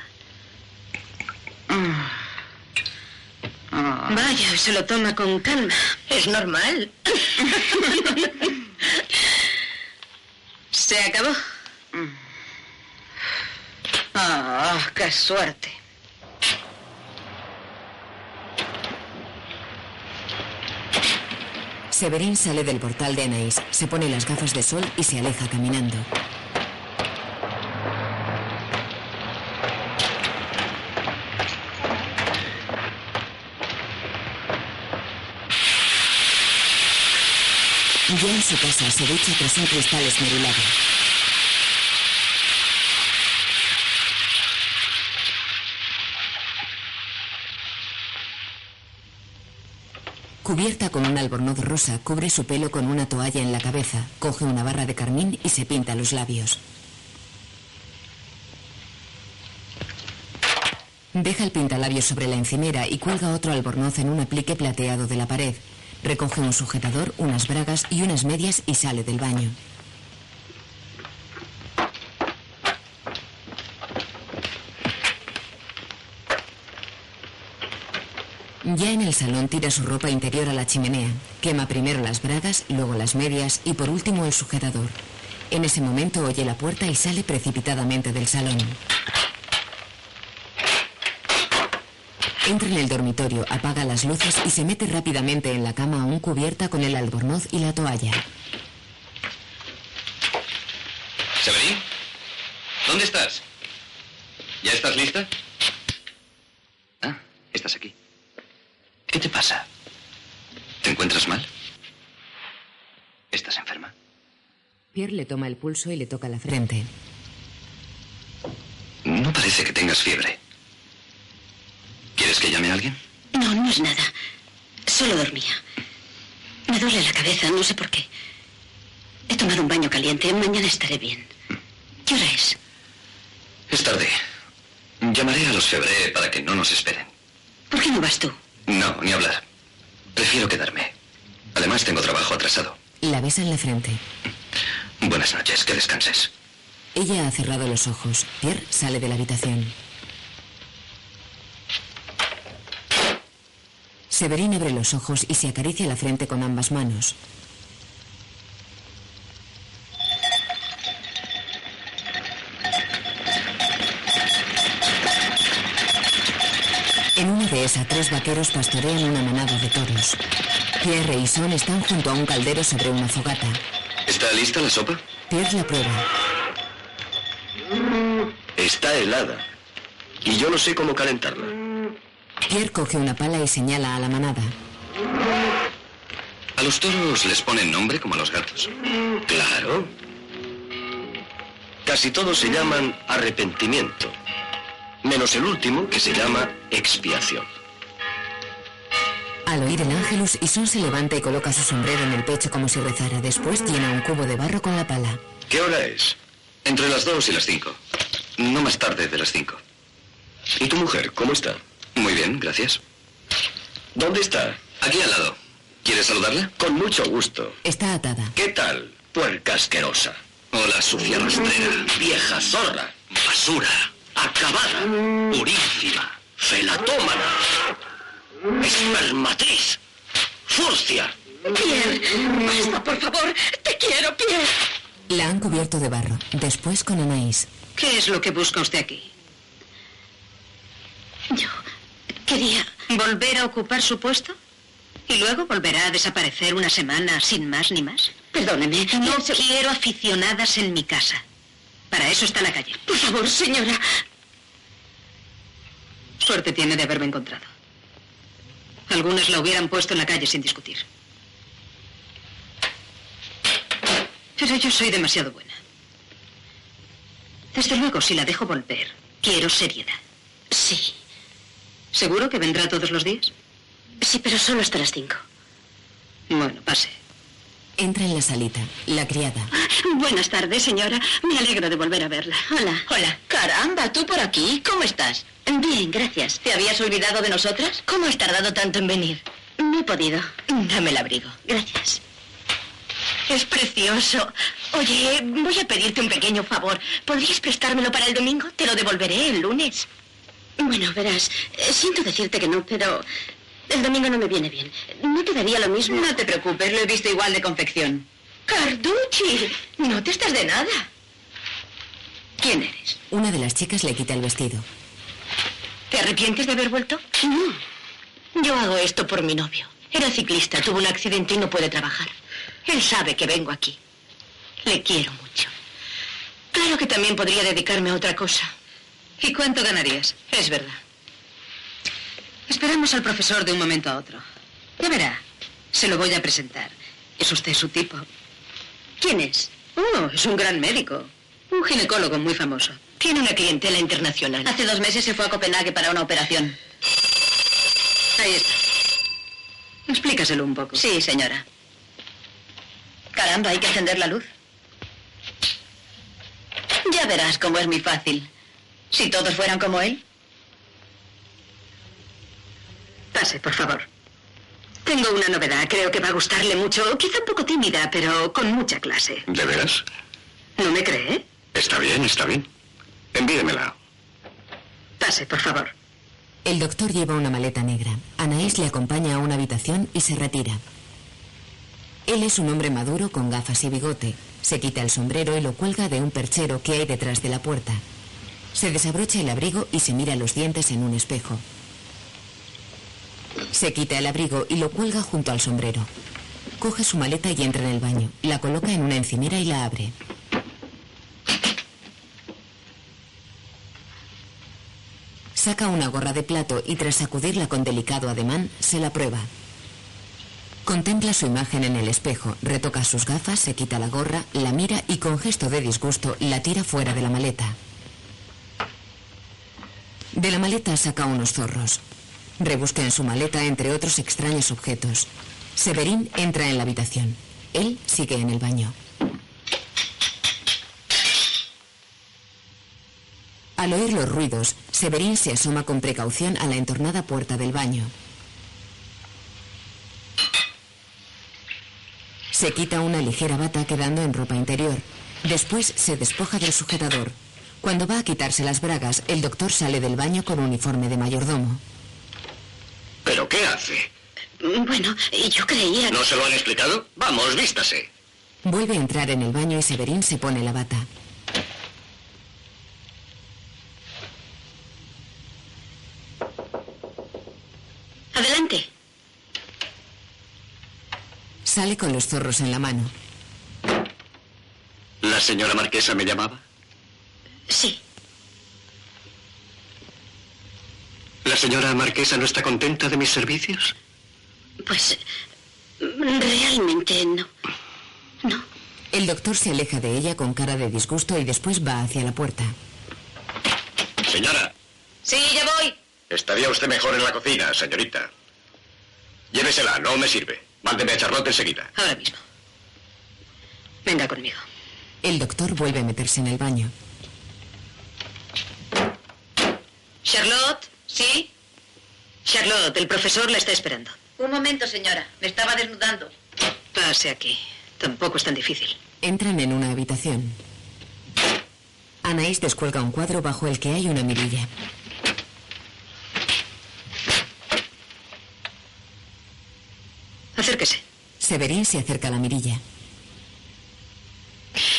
Ah. Vaya, se lo toma con calma. Es normal. se acabó. Ah, qué suerte.
Severín sale del portal de Anaís, se pone las gafas de sol y se aleja caminando. Ya en su casa se ducha tras un cristal esmerilado. Cubierta con un albornoz rosa, cubre su pelo con una toalla en la cabeza, coge una barra de carmín y se pinta los labios. Deja el pintalabios sobre la encimera y cuelga otro albornoz en un aplique plateado de la pared. Recoge un sujetador, unas bragas y unas medias y sale del baño. El salón tira su ropa interior a la chimenea. Quema primero las bragas, luego las medias y por último el sujetador. En ese momento oye la puerta y sale precipitadamente del salón. Entra en el dormitorio, apaga las luces y se mete rápidamente en la cama aún cubierta con el albornoz y la toalla.
¿Severín? ¿Dónde estás? ¿Ya estás lista? Ah, estás aquí. ¿Qué te pasa? ¿Te encuentras mal? ¿Estás enferma?
Pierre le toma el pulso y le toca la frente.
No parece que tengas fiebre. ¿Quieres que llame a alguien?
No, no es nada. Solo dormía. Me duele la cabeza, no sé por qué. He tomado un baño caliente. Mañana estaré bien. ¿Qué hora es?
Es tarde. Llamaré a los Febré para que no nos esperen.
¿Por qué no vas tú?
No, ni hablar. Prefiero quedarme. Además, tengo trabajo atrasado.
La besa en la frente.
Buenas noches, que descanses.
Ella ha cerrado los ojos. Pierre sale de la habitación. Severín abre los ojos y se acaricia la frente con ambas manos. En una dehesa, tres vaqueros pastorean una manada de toros. Pierre y Son están junto a un caldero sobre una fogata.
¿Está lista la sopa?
Pierre la prueba.
Está helada. Y yo no sé cómo calentarla.
Pierre coge una pala y señala a la manada.
A los toros les ponen nombre como a los gatos.
Claro. Casi todos se llaman arrepentimiento. Menos el último, que se llama expiación.
Al oír el ángelus, Ison se levanta y coloca su sombrero en el pecho como si rezara. Después llena un cubo de barro con la pala.
¿Qué hora es?
Entre las dos y las cinco. No más tarde de las cinco.
¿Y tu mujer, cómo está?
Muy bien, gracias.
¿Dónde está?
Aquí al lado. ¿Quieres saludarla?
Con mucho gusto.
Está atada.
¿Qué tal, puerca asquerosa?
Hola, sucia rastrera.
Vieja zorra.
Basura.
Acabada.
Purísima.
Felatómana. Espermatriz. Furcia.
Pierre, basta, por favor. Te quiero, Pierre.
La han cubierto de barro. Después con Anaís.
¿Qué es lo que busca usted aquí?
Yo quería...
¿Volver a ocupar su puesto? ¿Y luego volverá a desaparecer una semana sin más ni más?
Perdóneme.
No quiero aficionadas en mi casa. Para eso está la calle.
Por favor, señora.
Suerte tiene de haberme encontrado. Algunas la hubieran puesto en la calle sin discutir. Pero yo soy demasiado buena. Desde luego, si la dejo volver, quiero seriedad.
Sí.
¿Seguro que vendrá todos los días?
Sí, pero solo hasta las cinco.
Bueno, pase.
Entra en la salita. La criada.
Buenas tardes, señora. Me alegro de volver a verla. Hola.
Hola. Caramba, ¿tú por aquí? ¿Cómo estás?
Bien, gracias.
¿Te habías olvidado de nosotras? ¿Cómo has tardado tanto en venir?
No he podido.
Dame el abrigo.
Gracias.
Es precioso. Oye, voy a pedirte un pequeño favor. ¿Podrías prestármelo para el domingo? Te lo devolveré el lunes.
Bueno, verás, eh, siento decirte que no, pero el domingo no me viene bien. ¿No te daría lo mismo?
No te preocupes, lo he visto igual de confección. Carducci, no te estás de nada. ¿Quién eres?
Una de las chicas le quita el vestido.
¿Te arrepientes de haber vuelto?
No.
Yo hago esto por mi novio. Era ciclista, tuvo un accidente y no puede trabajar. Él sabe que vengo aquí. Le quiero mucho. Claro que también podría dedicarme a otra cosa. ¿Y cuánto ganarías? Es verdad. Esperamos al profesor de un momento a otro. Ya verá. Se lo voy a presentar. Es usted su tipo. ¿Quién es? Oh, es un gran médico. Un ginecólogo muy famoso. Tiene una clientela internacional. Hace dos meses se fue a Copenhague para una operación. Ahí está. Explícaselo un poco. Sí, señora. Caramba, hay que encender la luz. Ya verás cómo es muy fácil. Si todos fueran como él. Pase, por favor. Tengo una novedad. Creo que va a gustarle mucho. Quizá un poco tímida, pero con mucha clase.
¿De veras?
¿No me cree?
Está bien, está bien. Envíemela.
Pase, por favor.
El doctor lleva una maleta negra. Anaís le acompaña a una habitación y se retira. Él es un hombre maduro con gafas y bigote. Se quita el sombrero y lo cuelga de un perchero que hay detrás de la puerta. Se desabrocha el abrigo y se mira los dientes en un espejo. Se quita el abrigo y lo cuelga junto al sombrero. Coge su maleta y entra en el baño. La coloca en una encimera y la abre. Saca una gorra de plato y tras sacudirla con delicado ademán, se la prueba. Contempla su imagen en el espejo, retoca sus gafas, se quita la gorra, la mira y con gesto de disgusto la tira fuera de la maleta. De la maleta saca unos zorros. Rebusca en su maleta entre otros extraños objetos. Severín entra en la habitación. Él sigue en el baño. Al oír los ruidos, Severín se asoma con precaución a la entornada puerta del baño. Se quita una ligera bata quedando en ropa interior. Después se despoja del sujetador. Cuando va a quitarse las bragas, el doctor sale del baño con uniforme de mayordomo.
¿Pero qué hace?
Bueno, yo creía...
¿No se lo han explicado? Vamos, vístase.
Vuelve a entrar en el baño y Severín se pone la bata.
Adelante.
Sale con los zorros en la mano.
¿La señora marquesa me llamaba?
Sí.
¿La señora marquesa no está contenta de mis servicios?
Pues realmente no. No.
El doctor se aleja de ella con cara de disgusto y después va hacia la puerta.
Señora,
Sí, ya voy.
estaría usted mejor en la cocina, señorita. Llévesela, no me sirve. Mándeme a Charlotte enseguida.
Ahora mismo. Venga conmigo.
El doctor vuelve a meterse en el baño.
Charlotte, ¿sí? Charlotte, el profesor la está esperando.
Un momento, señora. Me estaba desnudando.
Pase aquí. Tampoco es tan difícil.
Entran en una habitación. Anaís descuelga un cuadro bajo el que hay una mirilla.
Acérquese.
Severín se acerca a la mirilla.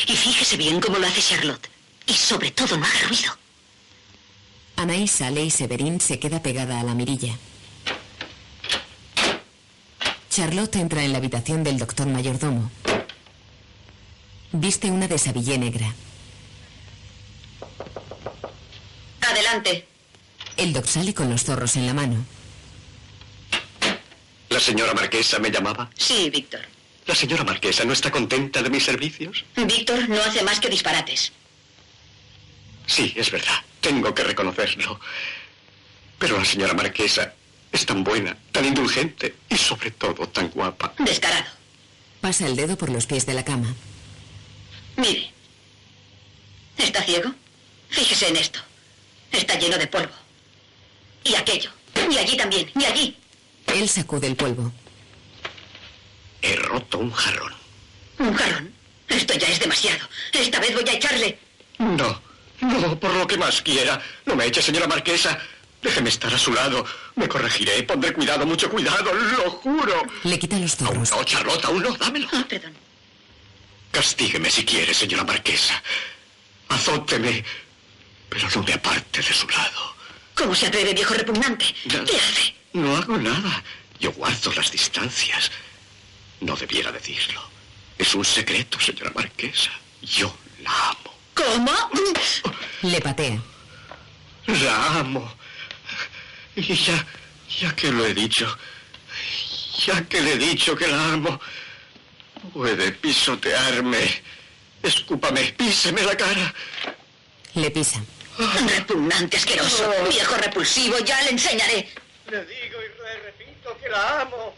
Y fíjese bien cómo lo hace Charlotte. Y sobre todo no haga ruido.
Anaís sale y Severín se queda pegada a la mirilla. Charlotte entra en la habitación del doctor mayordomo. Viste una desabillé negra.
Adelante.
El doc sale con los zorros en la mano.
¿La señora marquesa me llamaba?
Sí, Víctor.
¿La señora marquesa no está contenta de mis servicios?
Víctor no hace más que disparates.
Sí, es verdad. Tengo que reconocerlo. Pero la señora marquesa es tan buena, tan indulgente y sobre todo tan guapa.
Descarado.
Pasa el dedo por los pies de la cama.
Mire. ¿Está ciego? Fíjese en esto. Está lleno de polvo. Y aquello. Y allí también. Y allí.
Él sacude el polvo.
He roto un jarrón.
¿Un jarrón? Esto ya es demasiado. Esta vez voy a echarle.
No, no, por lo que más quiera. No me eche, señora marquesa. Déjeme estar a su lado. Me corregiré, pondré cuidado, mucho cuidado, lo juro.
Le quita los zorros.
No, Charlotte, aún no, dámelo.
Ah, perdón.
Castígueme si quiere, señora marquesa. Azóteme, pero no me aparte de su lado.
¿Cómo se atreve, viejo repugnante?
Ya.
¿Qué hace?
No hago nada. Yo guardo las distancias. No debiera decirlo. Es un secreto, señora marquesa. Yo la amo.
¿Cómo?
Le patea.
La amo. Y ya, ya que lo he dicho, ya que le he dicho que la amo, puede pisotearme. Escúpame, píseme la cara.
Le pisa.
Repugnante, asqueroso. Viejo repulsivo, ya le enseñaré.
Le digo y le repito que la amo.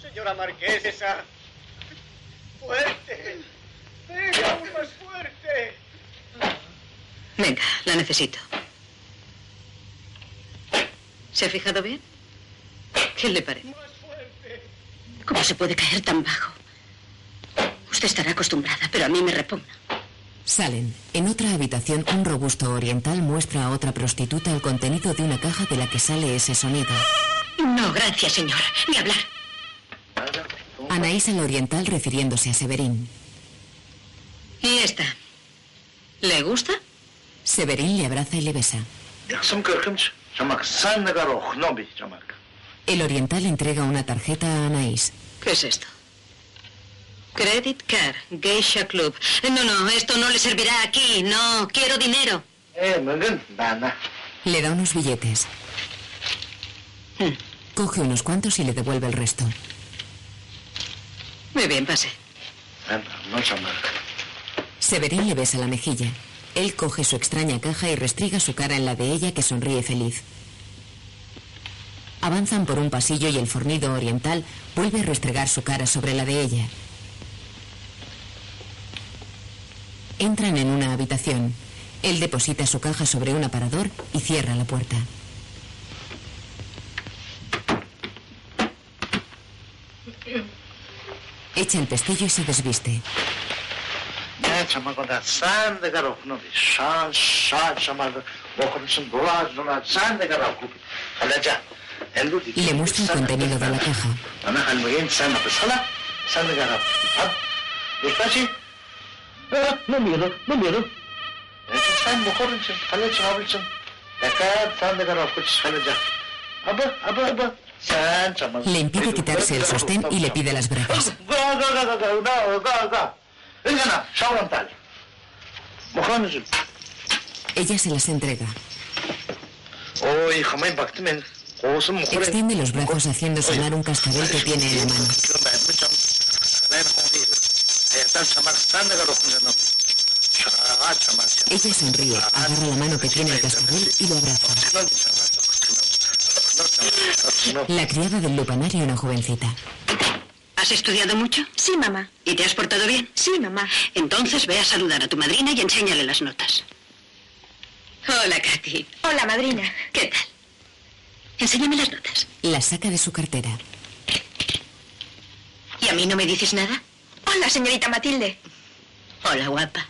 Señora marquesa. Fuerte. Venga, aún más fuerte.
Venga, la necesito. ¿Se ha fijado bien? ¿Qué le parece?
Más fuerte.
¿Cómo se puede caer tan bajo? Usted estará acostumbrada, pero a mí me repugna.
Salen. En otra habitación, un robusto oriental muestra a otra prostituta el contenido de una caja de la que sale ese sonido.
No, gracias, señor. Ni hablar.
Anaís el oriental refiriéndose a Severín.
¿Y esta? ¿Le gusta?
Severín le abraza y le besa. El oriental entrega una tarjeta a Anaís.
¿Qué es esto? Credit Card, Geisha Club. No, no, esto no le servirá aquí. No, quiero dinero.
Le da unos billetes.
Hmm.
Coge unos cuantos y le devuelve el resto.
Muy bien, pase.
Severín le besa la mejilla. Él coge su extraña caja y restriga su cara en la de ella que sonríe feliz. Avanzan por un pasillo y el fornido oriental vuelve a restregar su cara sobre la de ella. Entran en una habitación. Él deposita su caja sobre un aparador y cierra la puerta. Echa el pestillo y se desviste. Le muestra el contenido de la caja.
No miedo, no miedo. Sen mokorum için, halledeceğim ablacığım. Dikkat, sen de kadar kuş halledeceğim. Abı, abı, abı. Sen çamaz.
Le impide quitarse el sostén y le pide las bragas.
Ga, ga, ga, ga, ga, ga, ga, ga. Ingana, şavran tal.
Ella se las entrega. Extiende los brazos haciendo sonar un cascabel que tiene en la mano. Ella sonríe, agarra la mano que tiene el cascabel y lo abraza. La criada del lupanario, una jovencita.
¿Has estudiado mucho?
Sí, mamá.
¿Y te has portado bien?
Sí, mamá.
Entonces ve a saludar a tu madrina y enséñale las notas. Hola, Katy.
Hola, madrina.
¿Qué tal? Enséñame las notas.
La saca de su cartera.
¿Y a mí no me dices nada?
Hola, señorita Matilde.
Hola, guapa.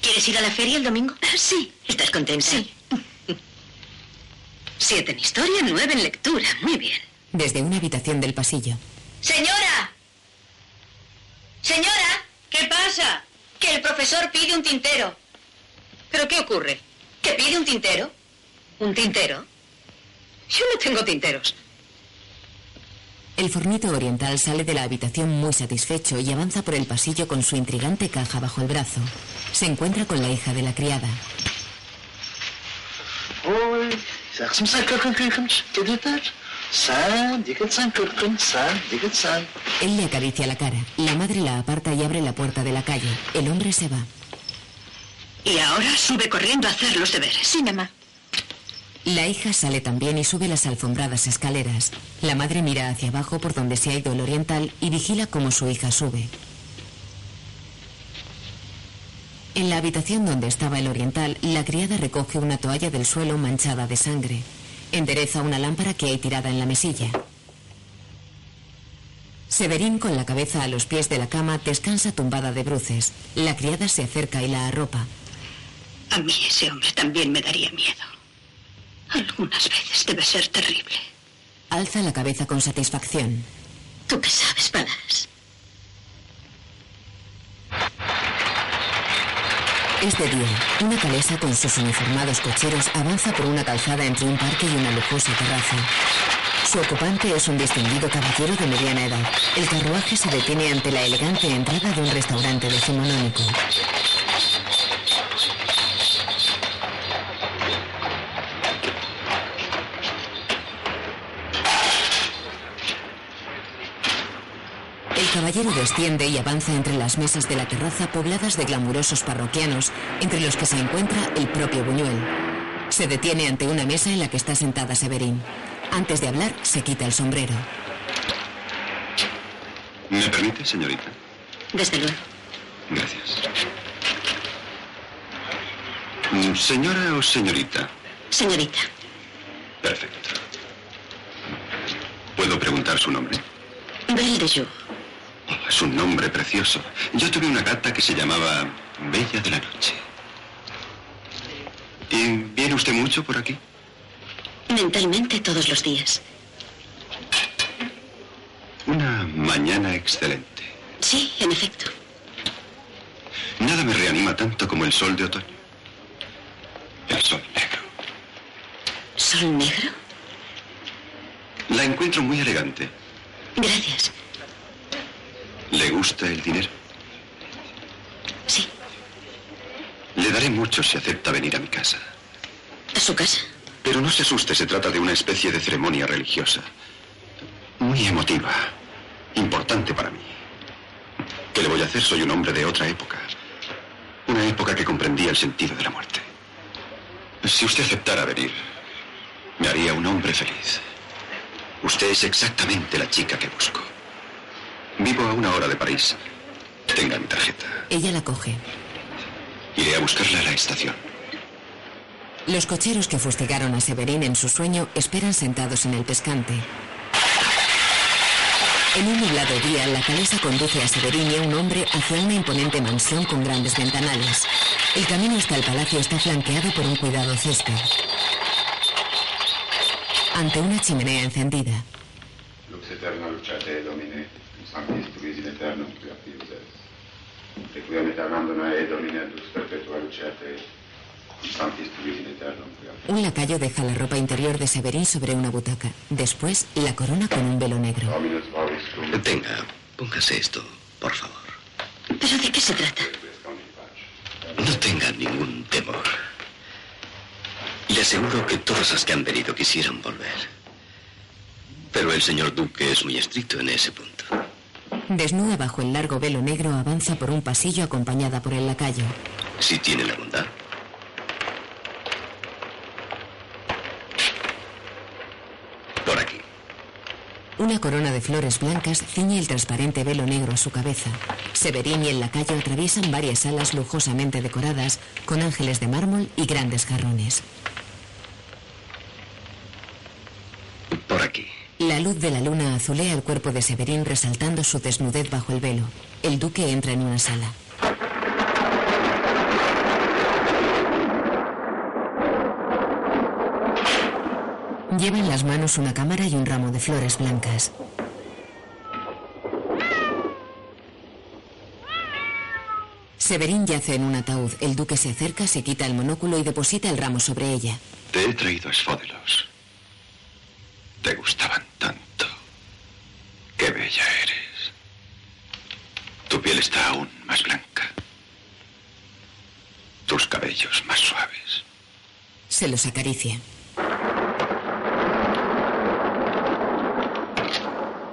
¿Quieres ir a la feria el domingo?
Sí.
¿Estás contenta?
Sí.
Siete en historia, nueve en lectura. Muy bien.
Desde una habitación del pasillo.
Señora. Señora.
¿Qué pasa?
Que el profesor pide un tintero.
¿Pero qué ocurre?
¿Que pide un tintero?
¿Un tintero? Yo no tengo tinteros.
El fornito oriental sale de la habitación muy satisfecho y avanza por el pasillo con su intrigante caja bajo el brazo. Se encuentra con la hija de la criada. Él le acaricia la cara. La madre la aparta y abre la puerta de la calle. El hombre se va.
Y ahora sube corriendo a hacer los deberes.
Sí, mamá.
La hija sale también y sube las alfombradas escaleras. La madre mira hacia abajo por donde se ha ido el oriental y vigila cómo su hija sube. En la habitación donde estaba el oriental, la criada recoge una toalla del suelo manchada de sangre. Endereza una lámpara que hay tirada en la mesilla. Severín, con la cabeza a los pies de la cama, descansa tumbada de bruces. La criada se acerca y la arropa.
A mí ese hombre también me daría miedo. Algunas veces debe ser terrible.
Alza la cabeza con satisfacción.
¿Tú qué sabes, Palas?
Es de día. Una calesa con sus uniformados cocheros avanza por una calzada entre un parque y una lujosa terraza. Su ocupante es un distinguido caballero de mediana edad. El carruaje se detiene ante la elegante entrada de un restaurante decimonónico. Caballero desciende y avanza entre las mesas de la terraza pobladas de glamurosos parroquianos, entre los que se encuentra el propio Buñuel. Se detiene ante una mesa en la que está sentada Severín. Antes de hablar, se quita el sombrero.
¿Me permite, señorita?
Desde luego.
Gracias. Mm, ¿Señora o señorita?
Señorita.
Perfecto. ¿Puedo preguntar su nombre?
Belle de Jour.
Es un nombre precioso. Yo tuve una gata que se llamaba Bella de la Noche. ¿Y viene usted mucho por aquí?
Mentalmente todos los días.
Una mañana excelente.
Sí, en efecto.
Nada me reanima tanto como el sol de otoño. El sol negro.
¿Sol negro?
La encuentro muy elegante.
Gracias.
¿Le gusta el dinero?
Sí.
Le daré mucho si acepta venir a mi casa.
¿A su casa?
Pero no se asuste, se trata de una especie de ceremonia religiosa. Muy emotiva. Importante para mí. ¿Qué le voy a hacer? Soy un hombre de otra época. Una época que comprendía el sentido de la muerte. Si usted aceptara venir, me haría un hombre feliz. Usted es exactamente la chica que busco. Vivo a una hora de París. Tenga mi tarjeta.
Ella la coge.
Iré a buscarla a la estación.
Los cocheros que fustigaron a Severín en su sueño esperan sentados en el pescante. En un nublado día, la calesa conduce a Severín y a un hombre hacia una imponente mansión con grandes ventanales. El camino hasta el palacio está flanqueado por un cuidado césped. Ante una chimenea encendida.
Lux eterna in es. Perpetua lucete,
Un lacayo deja la ropa interior de Severín sobre una butaca. Después, la corona con un velo negro.
Tenga, póngase esto, por favor.
¿Pero de qué se trata?
No tenga ningún temor. Le aseguro que todas las que han venido quisieran volver. Pero el señor Duque es muy estricto en ese punto.
Desnuda bajo el largo velo negro, avanza por un pasillo acompañada por el lacayo.
Si tiene la bondad. Por aquí.
Una corona de flores blancas ciñe el transparente velo negro a su cabeza. Severín y el lacayo atraviesan varias salas lujosamente decoradas con ángeles de mármol y grandes jarrones. La luz de la luna azulea el cuerpo de Severín resaltando su desnudez bajo el velo. El duque entra en una sala. Lleva en las manos una cámara y un ramo de flores blancas. Severín yace en un ataúd. El duque se acerca, se quita el monóculo y deposita el ramo sobre ella.
Te he traído esfódelos. Te gustaban tanto. Qué bella eres. Tu piel está aún más blanca. Tus cabellos más suaves.
Se los acaricia.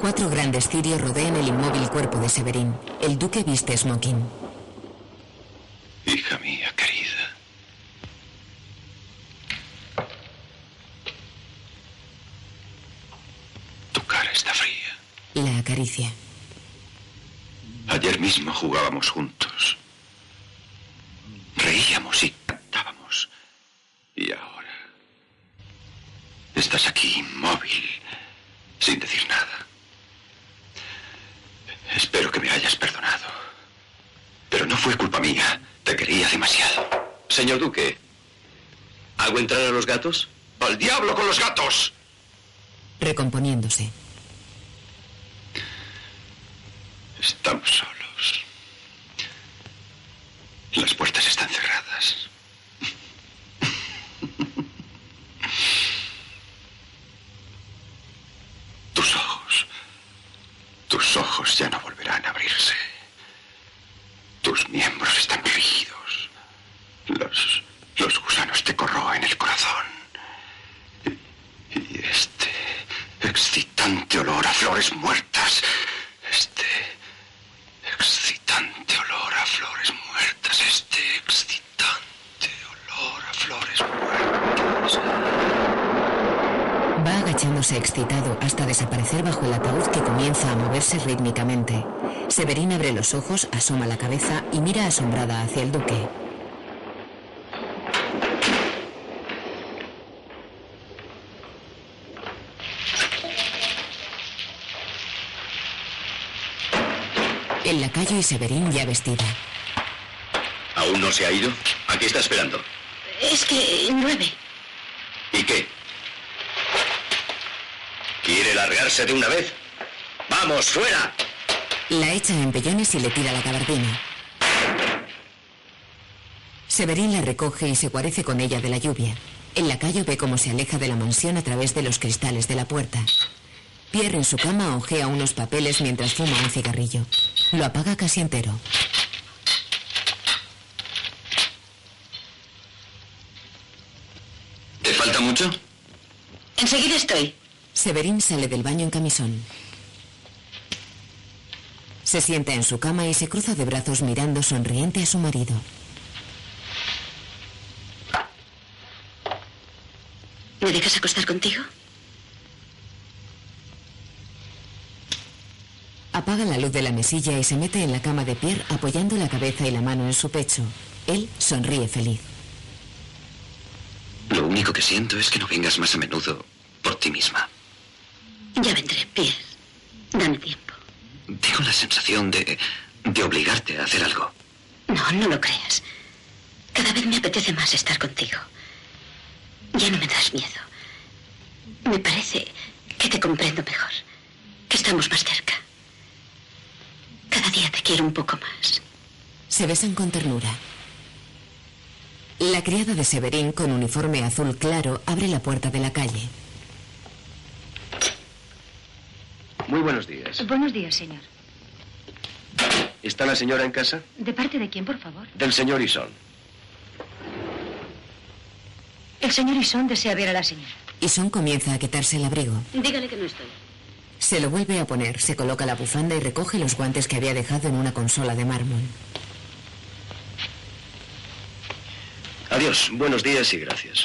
Cuatro grandes cirios rodean el inmóvil cuerpo de Severín. El duque viste smoking.
Hija mía querida. Tu cara está fría.
La acaricia.
Ayer mismo jugábamos juntos. Reíamos y cantábamos. Y ahora... Estás aquí inmóvil, sin decir nada. Espero que me hayas perdonado. Pero no fue culpa mía. Te quería demasiado.
Señor Duque, ¿hago entrar a los gatos?
¡Al diablo con los gatos!
Recomponiéndose.
Estamos solos. Las puertas están cerradas. Tus ojos. Tus ojos ya no volverán a abrirse. Tus miembros están rígidos. Los, los gusanos te corroen el corazón. Y, y este excitante olor a flores muertas. Este excitante olor a flores muertas. Este excitante olor a flores muertas.
Va agachándose excitado hasta desaparecer bajo el ataúd que comienza a moverse rítmicamente. Severín abre los ojos, asoma la cabeza y mira asombrada hacia el duque. El lacayo y Severín ya vestida.
¿Aún no se ha ido? Aquí está esperando.
Es que llueve.
¿Y qué? ¿Quiere largarse de una vez? ¡Vamos, fuera!
La echa en pellones y le tira la gabardina. Severín la recoge y se guarece con ella de la lluvia. El lacayo ve cómo se aleja de la mansión a través de los cristales de la puerta. Pierre en su cama ojea unos papeles mientras fuma un cigarrillo. Lo apaga casi entero.
¿Te falta mucho?
Enseguida estoy.
Severín sale del baño en camisón. Se sienta en su cama y se cruza de brazos mirando sonriente a su marido.
¿Me dejas acostar contigo?
Apaga la luz de la mesilla y se mete en la cama de Pierre apoyando la cabeza y la mano en su pecho. Él sonríe feliz.
que siento es que no vengas más a menudo por ti misma.
Ya vendré, Pierre. Dame tiempo.
Tengo la sensación de, de obligarte a hacer algo.
No, no lo creas. Cada vez me apetece más estar contigo. Ya no me das miedo. Me parece que te comprendo mejor, que estamos más cerca. Cada día te quiero un poco más.
Se besan con ternura. La criada de Severín, con uniforme azul claro, abre la puerta de la calle.
Muy buenos días.
Buenos días, señor.
¿Está la señora en casa?
¿De parte de quién, por favor?
Del señor Ison.
El señor Ison desea ver a la señora.
Ison comienza a quitarse el abrigo.
Dígale que no estoy.
Se lo vuelve a poner, se coloca la bufanda y recoge los guantes que había dejado en una consola de mármol.
Adiós, buenos días y gracias.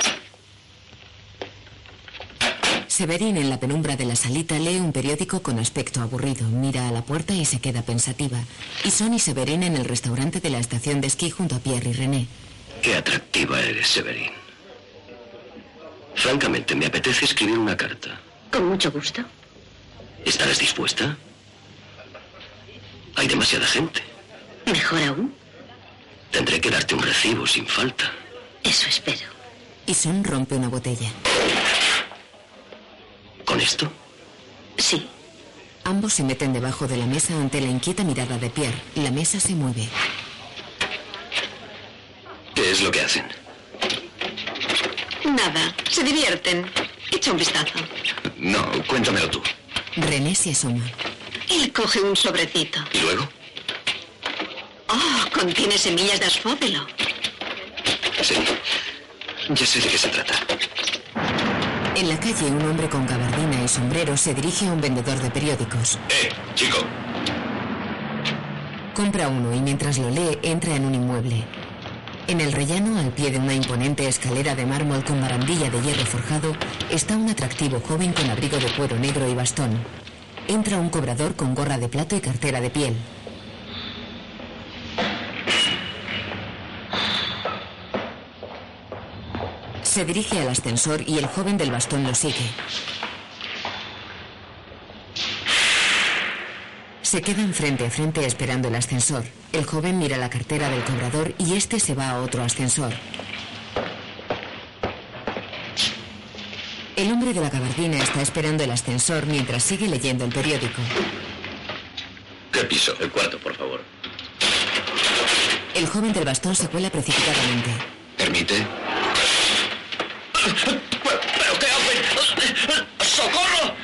Severín en la penumbra de la salita lee un periódico con aspecto aburrido, mira a la puerta y se queda pensativa. Y Son y Severín en el restaurante de la estación de esquí junto a Pierre y René.
Qué atractiva eres, Severín. Francamente, me apetece escribir una carta.
Con mucho gusto.
¿Estarás dispuesta? Hay demasiada gente.
Mejor aún.
Tendré que darte un recibo sin falta.
Eso espero.
Y Son rompe una botella.
¿Con esto?
Sí.
Ambos se meten debajo de la mesa ante la inquieta mirada de Pierre. La mesa se mueve.
¿Qué es lo que hacen?
Nada, se divierten. Echa un vistazo.
No, cuéntamelo tú.
René se asoma.
Él coge un sobrecito.
¿Y luego?
Oh, contiene semillas de asfóbelo.
Sí. Ya sé de qué se trata.
En la calle, un hombre con gabardina y sombrero se dirige a un vendedor de periódicos.
¡Eh, chico!
Compra uno y mientras lo lee entra en un inmueble. En el rellano, al pie de una imponente escalera de mármol con barandilla de hierro forjado, está un atractivo joven con abrigo de cuero negro y bastón. Entra un cobrador con gorra de plato y cartera de piel. Se dirige al ascensor y el joven del bastón lo sigue. Se quedan frente a frente esperando el ascensor. El joven mira la cartera del cobrador y este se va a otro ascensor. El hombre de la gabardina está esperando el ascensor mientras sigue leyendo el periódico.
¿Qué piso? El cuarto, por favor.
El joven del bastón se cuela precipitadamente.
¿Permite?
¿Pero qué hacen? ¡Socorro!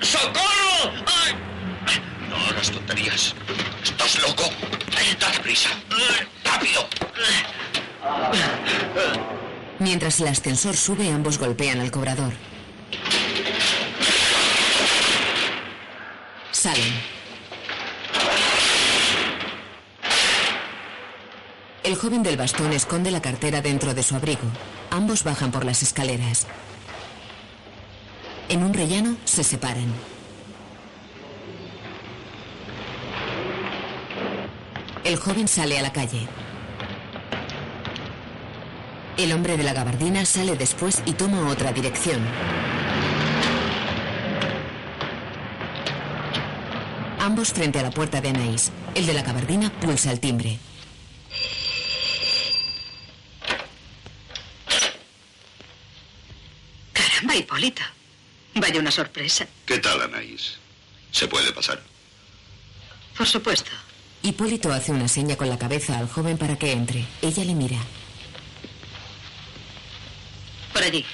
¡Socorro!
No hagas tonterías. ¿Estás loco? Date prisa. ¡Rápido!
Mientras el ascensor sube, ambos golpean al cobrador. Salen. El joven del bastón esconde la cartera dentro de su abrigo. Ambos bajan por las escaleras. En un rellano se separan. El joven sale a la calle. El hombre de la gabardina sale después y toma otra dirección. Ambos frente a la puerta de Anaís. El de la gabardina pulsa el timbre.
Caramba, Hipólito. Vaya una sorpresa.
¿Qué tal, Anaís? ¿Se puede pasar?
Por supuesto.
Hipólito hace una seña con la cabeza al joven para que entre. Ella le mira.
Por allí.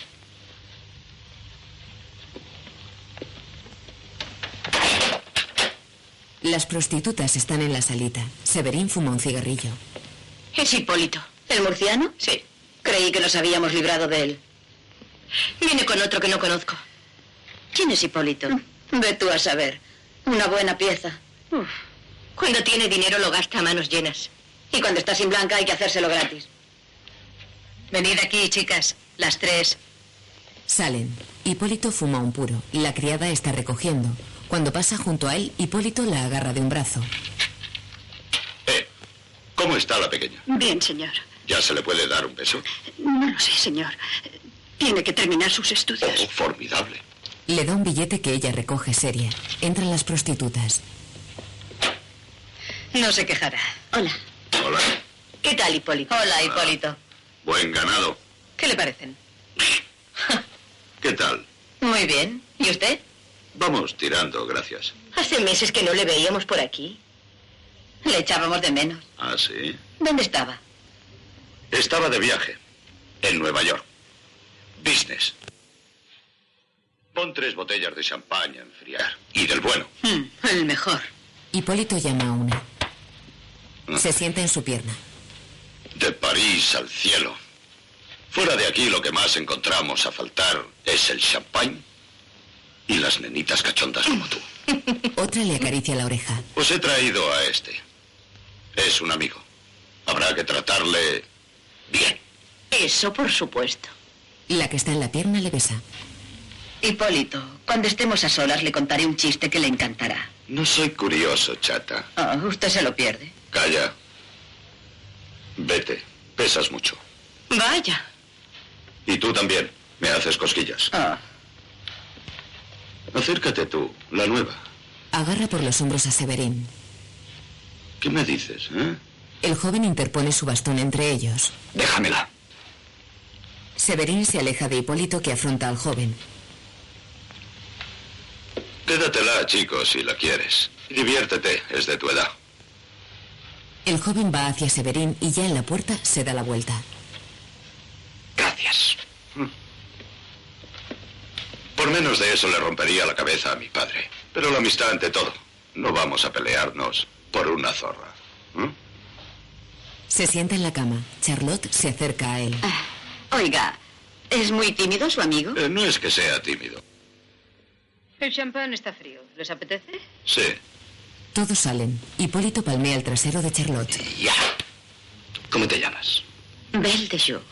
Las prostitutas están en la salita. Severín fuma un cigarrillo.
Es Hipólito. ¿El murciano?
Sí.
Creí que nos habíamos librado de él.
Viene con otro que no conozco.
¿Quién es Hipólito? Ve tú a saber. Una buena pieza.
Uf. Cuando tiene dinero lo gasta a manos llenas.
Y cuando está sin blanca hay que hacérselo gratis.
Venid aquí, chicas. Las tres.
Salen. Hipólito fuma un puro. La criada está recogiendo. Cuando pasa junto a él, Hipólito la agarra de un brazo.
Eh, ¿cómo está la pequeña?
Bien, señor.
¿Ya se le puede dar un beso?
No lo sé, señor.
Tiene que terminar sus estudios.
Oh, formidable.
Le da un billete que ella recoge seria. Entran las prostitutas.
No se quejará.
Hola.
Hola.
¿Qué tal, Hipólito? Hola, Hipólito.
Buen ganado.
¿Qué le parecen?
¿Qué tal?
Muy bien. ¿Y usted?
Vamos tirando, gracias.
Hace meses que no le veíamos por aquí. Le echábamos de menos.
¿Ah, sí?
¿Dónde estaba?
Estaba de viaje. En Nueva York. Business. Pon tres botellas de champaña a enfriar. Y del bueno.
Hmm, el mejor.
Hipólito llama a una. Se sienta en su pierna.
De París al cielo. Fuera de aquí lo que más encontramos a faltar es el champán y las nenitas cachondas como tú.
Otra le acaricia la oreja.
Os he traído a este. Es un amigo. Habrá que tratarle bien.
Eso, por supuesto.
La que está en la pierna le besa.
Hipólito, cuando estemos a solas le contaré un chiste que le encantará.
No soy curioso, chata.
Ah, usted se lo pierde.
Calla. Vete. Pesas mucho.
Vaya.
Y tú también. Me haces cosquillas.
Ah.
Acércate tú, la nueva.
Agarra por los hombros a Severín.
¿Qué me dices, eh?
El joven interpone su bastón entre ellos.
Déjamela.
Severín se aleja de Hipólito que afronta al joven.
Quédatela, chico, si la quieres. Diviértete, es de tu edad.
El joven va hacia Severín y ya en la puerta se da la vuelta.
Gracias. Por menos de eso le rompería la cabeza a mi padre. Pero la amistad ante todo. No vamos a pelearnos por una zorra. ¿eh?
Se sienta en la cama. Charlotte se acerca a él.
Oiga, ¿es muy tímido su amigo?
Eh, no es que sea tímido.
El champán está frío. ¿Les apetece?
Sí.
Todos salen. Hipólito palmea el trasero de Charlotte.
Ya. ¿Cómo te llamas?
Belle de Jour.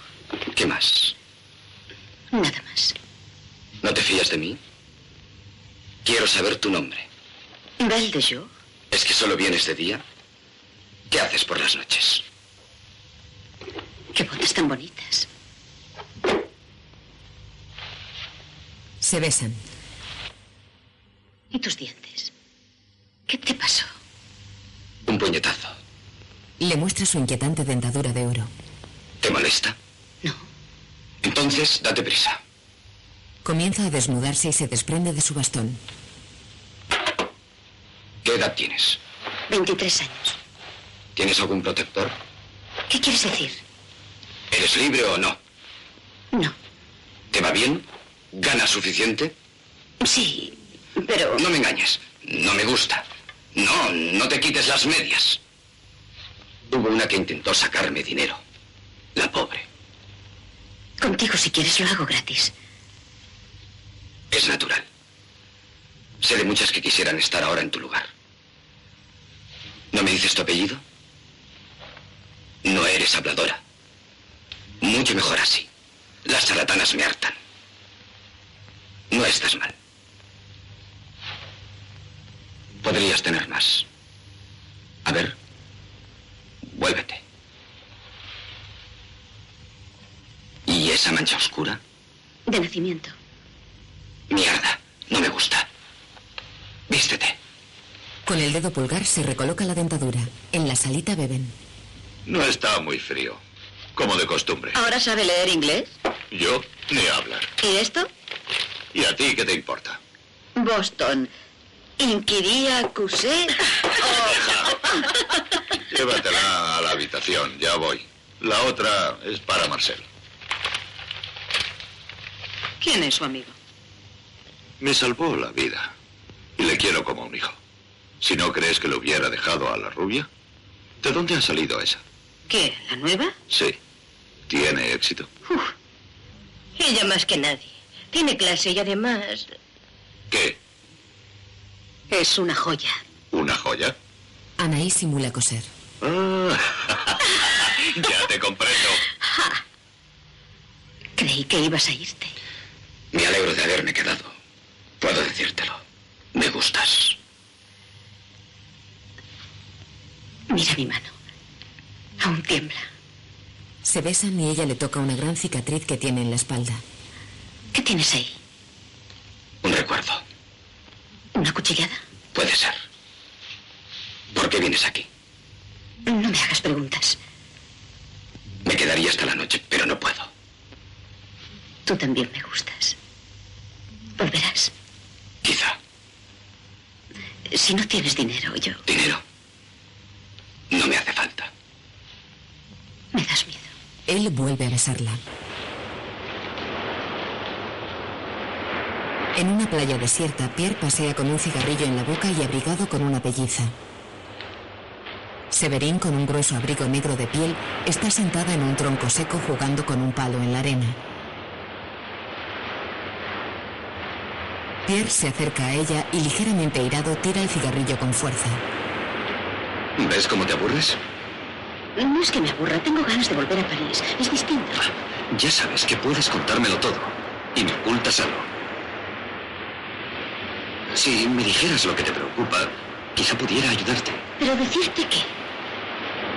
¿Qué más?
Nada más.
¿No te fías de mí? Quiero saber tu nombre.
Belle de Jour.
¿Es que solo vienes de día? ¿Qué haces por las noches?
Qué botas tan bonitas.
Se besan.
¿Y tus dientes? ¿Qué te pasó?
Un puñetazo.
Le muestra su inquietante dentadura de oro.
¿Te molesta?
No.
Entonces, date prisa.
Comienza a desnudarse y se desprende de su bastón.
¿Qué edad tienes?
23 años.
¿Tienes algún protector?
¿Qué quieres decir?
¿Eres libre o no?
No.
¿Te va bien? ¿Ganas suficiente?
Sí, pero...
No me engañes. No me gusta. No, no te quites las medias. Hubo una que intentó sacarme dinero. La pobre.
Contigo, si quieres, lo hago gratis.
Es natural. Sé de muchas que quisieran estar ahora en tu lugar. ¿No me dices tu apellido? No eres habladora. Mucho mejor así. Las charlatanas me hartan. No estás mal. Podrías tener más. A ver. Vuélvete. ¿Y esa mancha oscura?
De nacimiento.
Mierda. No me gusta. Vístete.
Con el dedo pulgar se recoloca la dentadura. En la salita beben.
No está muy frío. Como de costumbre.
¿Ahora sabe leer inglés?
Yo ni hablar.
¿Y esto?
¿Y a ti qué te importa?
Boston. Inquiría, acusé.
Llévatela a la habitación, ya voy. La otra es para Marcel.
¿Quién es su amigo?
Me salvó la vida. Y le quiero como un hijo. Si no crees que lo hubiera dejado a la rubia, ¿de dónde ha salido esa?
¿Qué? ¿La nueva?
Sí. ¿Tiene éxito?
Ella más que nadie. Tiene clase y además
¿Qué?
es una joya.
¿Una joya?
Anaí simula coser.
Ah, ya te comprendo.
Creí que ibas a irte.
Me alegro de haberme quedado. Puedo decírtelo. Me gustas.
Mira mi mano. Aún tiembla.
Se besan y ella le toca una gran cicatriz que tiene en la espalda.
¿Qué tienes ahí?
Un recuerdo.
¿Una cuchillada?
Puede ser. ¿Por qué vienes aquí?
No me hagas preguntas.
Me quedaría hasta la noche, pero no puedo.
Tú también me gustas. ¿Volverás?
Quizá.
Si no tienes dinero, yo...
¿Dinero? No me hace falta.
Me das miedo.
Él vuelve a besarla. En una playa desierta, Pierre pasea con un cigarrillo en la boca y abrigado con una pelliza. Severín, con un grueso abrigo negro de piel, está sentada en un tronco seco jugando con un palo en la arena. Pierre se acerca a ella y ligeramente irado tira el cigarrillo con fuerza.
¿Ves cómo te aburres?
No es que me aburra, tengo ganas de volver a París. Es distinto.
Ya sabes que puedes contármelo todo. Y me ocultas algo. Si me dijeras lo que te preocupa, quizá pudiera ayudarte.
Pero decirte que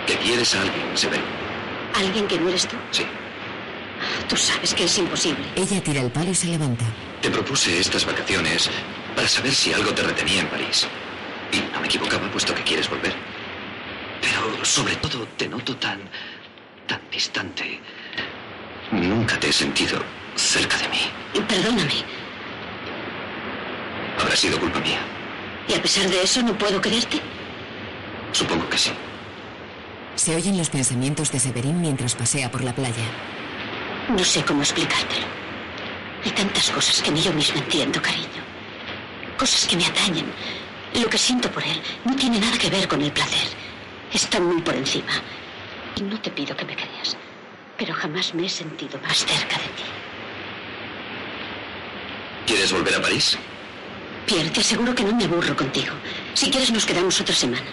Que quieres a alguien, Severin.
alguien que no eres tú.
Sí.
Tú sabes que es imposible.
Ella tira el palo y se levanta.
Te propuse estas vacaciones para saber si algo te retenía en París. Y no me equivocaba, puesto que quieres volver. Pero sobre todo te noto tan... tan distante. Nunca te he sentido cerca de mí.
Perdóname.
Habrá sido culpa mía.
¿Y a pesar de eso no puedo quererte?
Supongo que sí.
Se oyen los pensamientos de Severín mientras pasea por la playa.
No sé cómo explicártelo. Hay tantas cosas que ni yo misma entiendo, cariño. Cosas que me atañen. Lo que siento por él no tiene nada que ver con el placer. Está muy por encima. Y no te pido que me creas. Pero jamás me he sentido más cerca de ti.
¿Quieres volver a París?
Pierre, te aseguro que no me aburro contigo. Si quieres nos quedamos otra semana.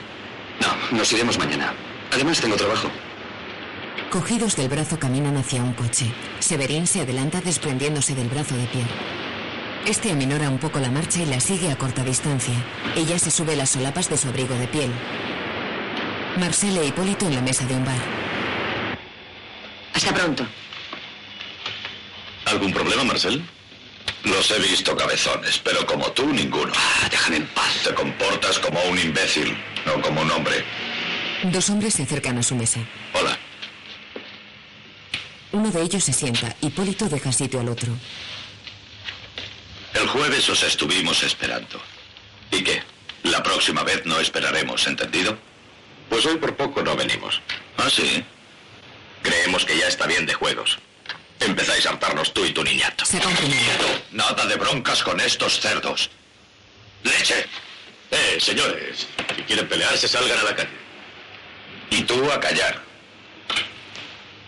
No, nos iremos mañana. Además tengo trabajo.
Cogidos del brazo caminan hacia un coche. Severín se adelanta desprendiéndose del brazo de Pierre. Este aminora un poco la marcha y la sigue a corta distancia. Ella se sube las solapas de su abrigo de piel. Marcel e Hipólito en la mesa de un bar.
Hasta pronto.
¿Algún problema, Marcel? Los he visto cabezones, pero como tú, ninguno.
Ah, déjame en paz.
Te comportas como un imbécil, no como un hombre.
Dos hombres se acercan a su mesa.
Hola.
Uno de ellos se sienta. Hipólito deja sitio al otro.
El jueves os estuvimos esperando. ¿Y qué? La próxima vez no esperaremos, ¿entendido? Pues hoy por poco no venimos. ¿Ah, sí? Creemos que ya está bien de juegos. Empezáis a hartarnos tú y tu niñato.
Se.
Nada de broncas con estos cerdos. ¡Leche! Eh, señores, si quieren pelearse, salgan a la calle. Y tú a callar.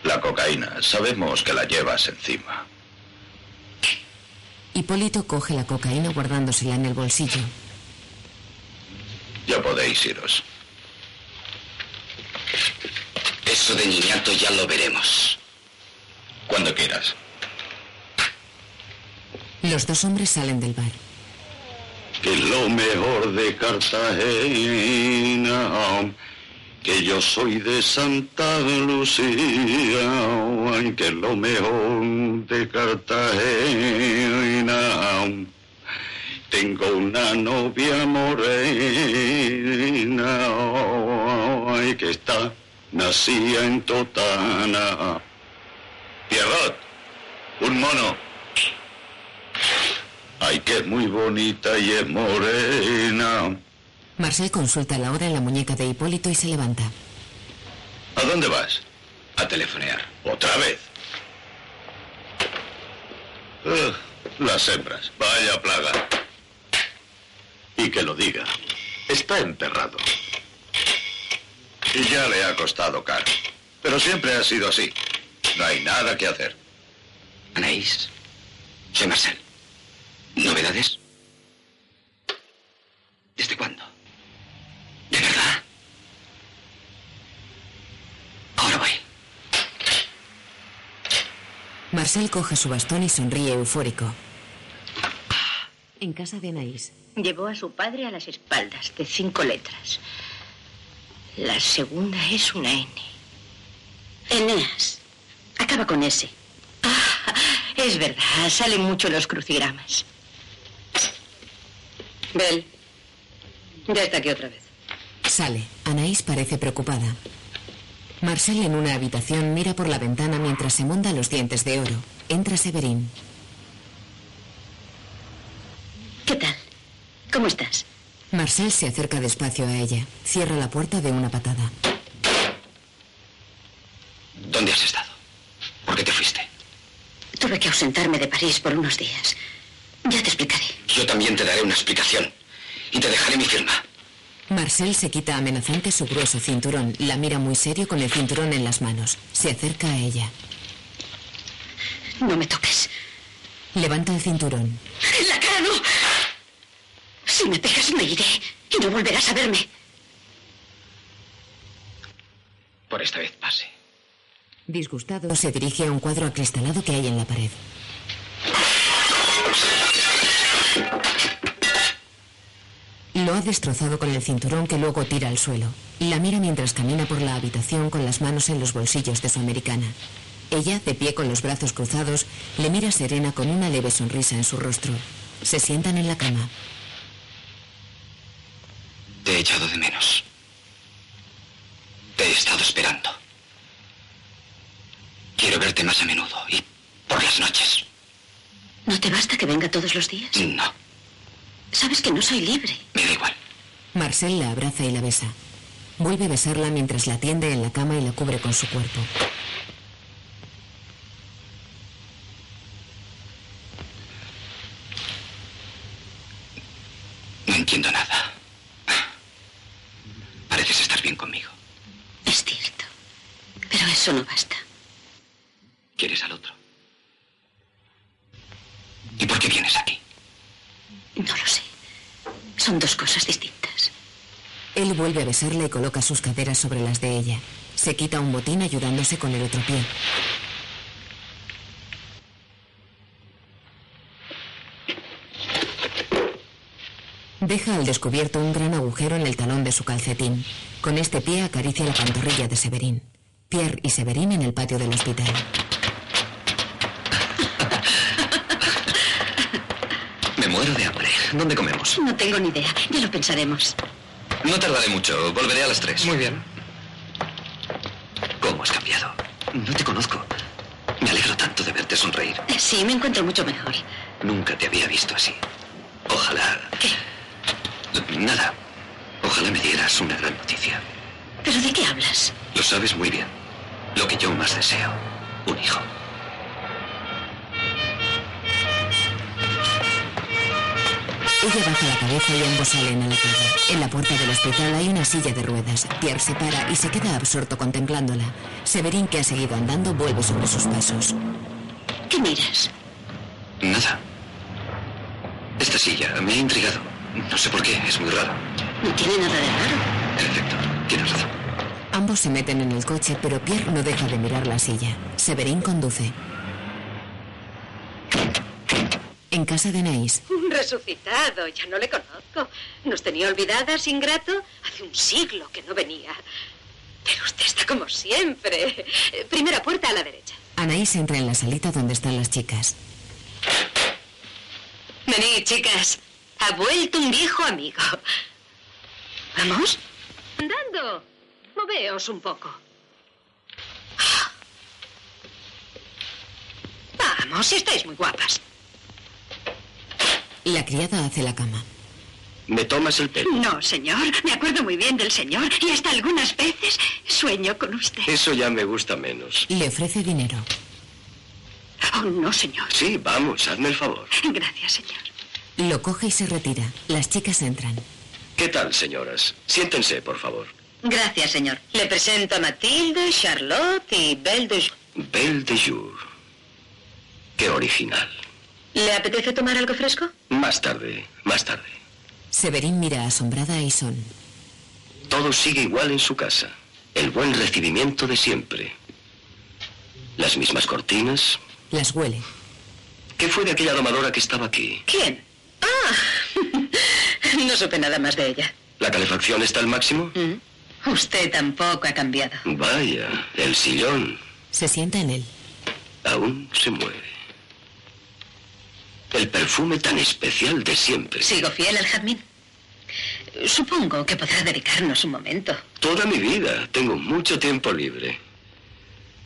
La cocaína, sabemos que la llevas encima.
Hipólito coge la cocaína guardándosela en el bolsillo.
Ya podéis iros.
Eso de niñato ya lo veremos.
Cuando quieras.
Los dos hombres salen del bar.
que lo mejor de Cartagena, que yo soy de Santa Lucía, que lo mejor de Cartagena. Tengo una novia morena, que está nacida en Totana.
Pierrot, un mono.
Ay, que es muy bonita y es morena.
Marcel consulta la hora en la muñeca de Hipólito y se levanta.
¿A dónde vas?
A telefonear.
¿Otra vez? Las hembras, vaya plaga. Y que lo diga. Está enterrado. Y ya le ha costado caro. Pero siempre ha sido así. No hay nada que hacer.
Anaís, soy Marcel. ¿Novedades? ¿Desde cuándo? ¿De verdad? Ahora voy.
Marcel coge su bastón y sonríe eufórico. En casa de Anaís.
Llevó a su padre a las espaldas, de cinco letras. La segunda es una N. Eneas. Acaba con S. Ah,
Es verdad, salen mucho los crucigramas. Bel, ya está aquí otra vez.
Sale. Anaís parece preocupada. Marcel en una habitación mira por la ventana mientras se monda los dientes de oro. Entra Severín.
¿Qué tal? ¿Cómo estás?
Marcel se acerca despacio a ella. Cierra la puerta de una patada.
¿Dónde has estado? ¿Por qué te fuiste?
Tuve que ausentarme de París por unos días. Ya te explicaré.
Yo también te daré una explicación. Y te dejaré mi firma.
Marcel se quita amenazante su grueso cinturón. La mira muy serio con el cinturón en las manos. Se acerca a ella.
No me toques.
Levanta el cinturón.
¡En la cara no! Si me pegas me iré y no volverás a verme.
Por esta vez pase.
Disgustado, se dirige a un cuadro acristalado que hay en la pared. Lo ha destrozado con el cinturón que luego tira al suelo. La mira mientras camina por la habitación con las manos en los bolsillos de su americana. Ella, de pie con los brazos cruzados, le mira serena con una leve sonrisa en su rostro. Se sientan en la cama.
Te he echado de menos. Te he estado esperando. Quiero verte más a menudo y por las noches.
¿No te basta que venga todos los días?
No,
Sabes que no soy libre.
me da igual.
Marcel la abraza y la besa. Vuelve a besarla mientras la tiende en la cama y la cubre con su cuerpo.
No entiendo nada. Pareces estar bien conmigo.
Es cierto. Pero eso no basta.
¿Quieres al otro? ¿Y por qué vienes aquí?
No lo sé. Son dos cosas distintas.
Él vuelve a besarla y coloca sus caderas sobre las de ella. Se quita un botín ayudándose con el otro pie. Deja al descubierto un gran agujero en el talón de su calcetín. Con este pie acaricia la pantorrilla de Severín. Pierre y Severín en el patio del hospital.
Muero de hambre. ¿Dónde comemos?
No tengo ni idea. Ya lo pensaremos.
No tardaré mucho. Volveré a las tres. Muy bien. ¿Cómo has cambiado? No te conozco. Me alegro tanto de verte sonreír.
Eh, Sí, me encuentro mucho mejor.
Nunca te había visto así. Ojalá... ¿Qué? Nada. Ojalá me dieras una gran noticia.
¿Pero de qué hablas?
Lo sabes muy bien. Lo que yo más deseo. Un hijo.
Ella baja la cabeza y ambos salen a la calle. En la puerta del hospital hay una silla de ruedas. Pierre se para y se queda absorto contemplándola. Severín, que ha seguido andando, vuelve sobre sus pasos.
¿Qué miras?
Nada. Esta silla me ha intrigado. No sé por qué, es muy raro.
No tiene nada de raro.
En efecto, tienes razón.
Ambos se meten en el coche, pero Pierre no deja de mirar la silla. Severín conduce. En casa de Naís,
Un resucitado, ya no le conozco. ¿Nos tenía olvidadas, ingrato? Hace un siglo que no venía. Pero usted está como siempre. Primera puerta a la derecha.
Anaís entra en la salita donde están las chicas.
Venid, chicas. Ha vuelto un viejo amigo. ¿Vamos? Andando. Moveos un poco. Vamos, si estáis muy guapas.
La criada hace la cama.
¿Me tomas el pelo?
No, señor. Me acuerdo muy bien del señor y hasta algunas veces sueño con usted.
Eso ya me gusta menos.
Le ofrece dinero.
Oh, no, señor.
Sí, vamos, hazme el favor.
Gracias, señor.
Lo coge y se retira. Las chicas entran.
¿Qué tal, señoras? Siéntense, por favor.
Gracias, señor. Le presento a Matilde, Charlotte y Belle de Jour.
Belle de Jour. Qué original.
¿Le apetece tomar algo fresco?
Más tarde, más tarde.
Severín mira asombrada a Ison.
Todo sigue igual en su casa. El buen recibimiento de siempre. Las mismas cortinas.
Las huele.
¿Qué fue de aquella domadora que estaba aquí?
¿Quién? Ah, no supe nada más de ella.
¿La calefacción está al máximo?
Mm. Usted tampoco ha cambiado.
Vaya, el sillón
Se sienta en él.
aún se mueve. El perfume tan especial de siempre.
Sigo fiel al jazmín. Supongo que podrá dedicarnos un momento.
Toda mi vida. Tengo mucho tiempo libre.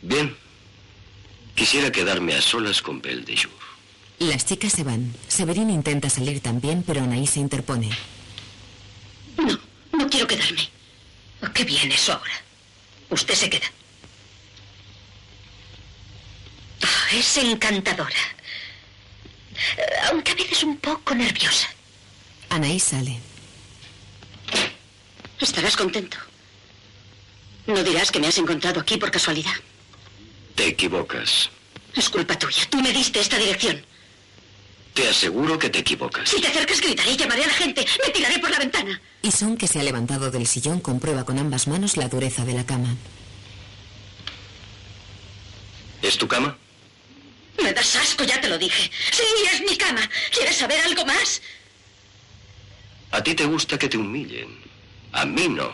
Bien. Quisiera quedarme a solas con Belle de Jour.
Las chicas se van. Severín intenta salir también, pero Anaís se interpone.
No, no quiero quedarme.
Oh, qué bien eso ahora. Usted se queda. Oh, es encantadora. Aunque a veces un poco nerviosa.
Anaís sale.
Estarás contento. No dirás que me has encontrado aquí por casualidad.
Te equivocas.
Es culpa tuya. Tú me diste esta dirección.
Te aseguro que te equivocas.
Si te acercas, gritaré y llamaré a la gente. Me tiraré por la ventana.
Y Son, que se ha levantado del sillón, comprueba con ambas manos la dureza de la cama.
¿Es tu cama?
Me das asco, ya te lo dije. Sí, es mi cama. ¿Quieres saber algo más?
A ti te gusta que te humillen. A mí no.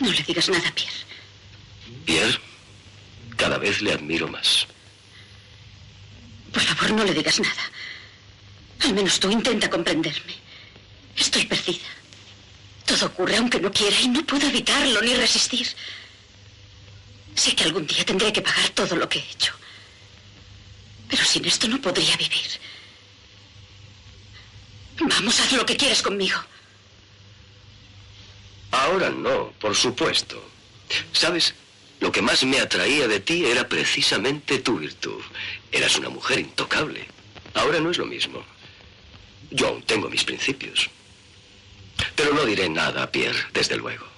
No le digas nada, Pierre.
Pierre, cada vez le admiro más.
Por favor, no le digas nada. Al menos tú intenta comprenderme. Estoy perdida. Todo ocurre aunque no quiera y no puedo evitarlo ni resistir. Sé que algún día tendré que pagar todo lo que he hecho. Pero sin esto no podría vivir. Vamos, haz lo que quieras conmigo.
Ahora no, por supuesto. ¿Sabes? Lo que más me atraía de ti era precisamente tu virtud. Eras una mujer intocable. Ahora no es lo mismo. Yo aún tengo mis principios. Pero no diré nada a Pierre, desde luego.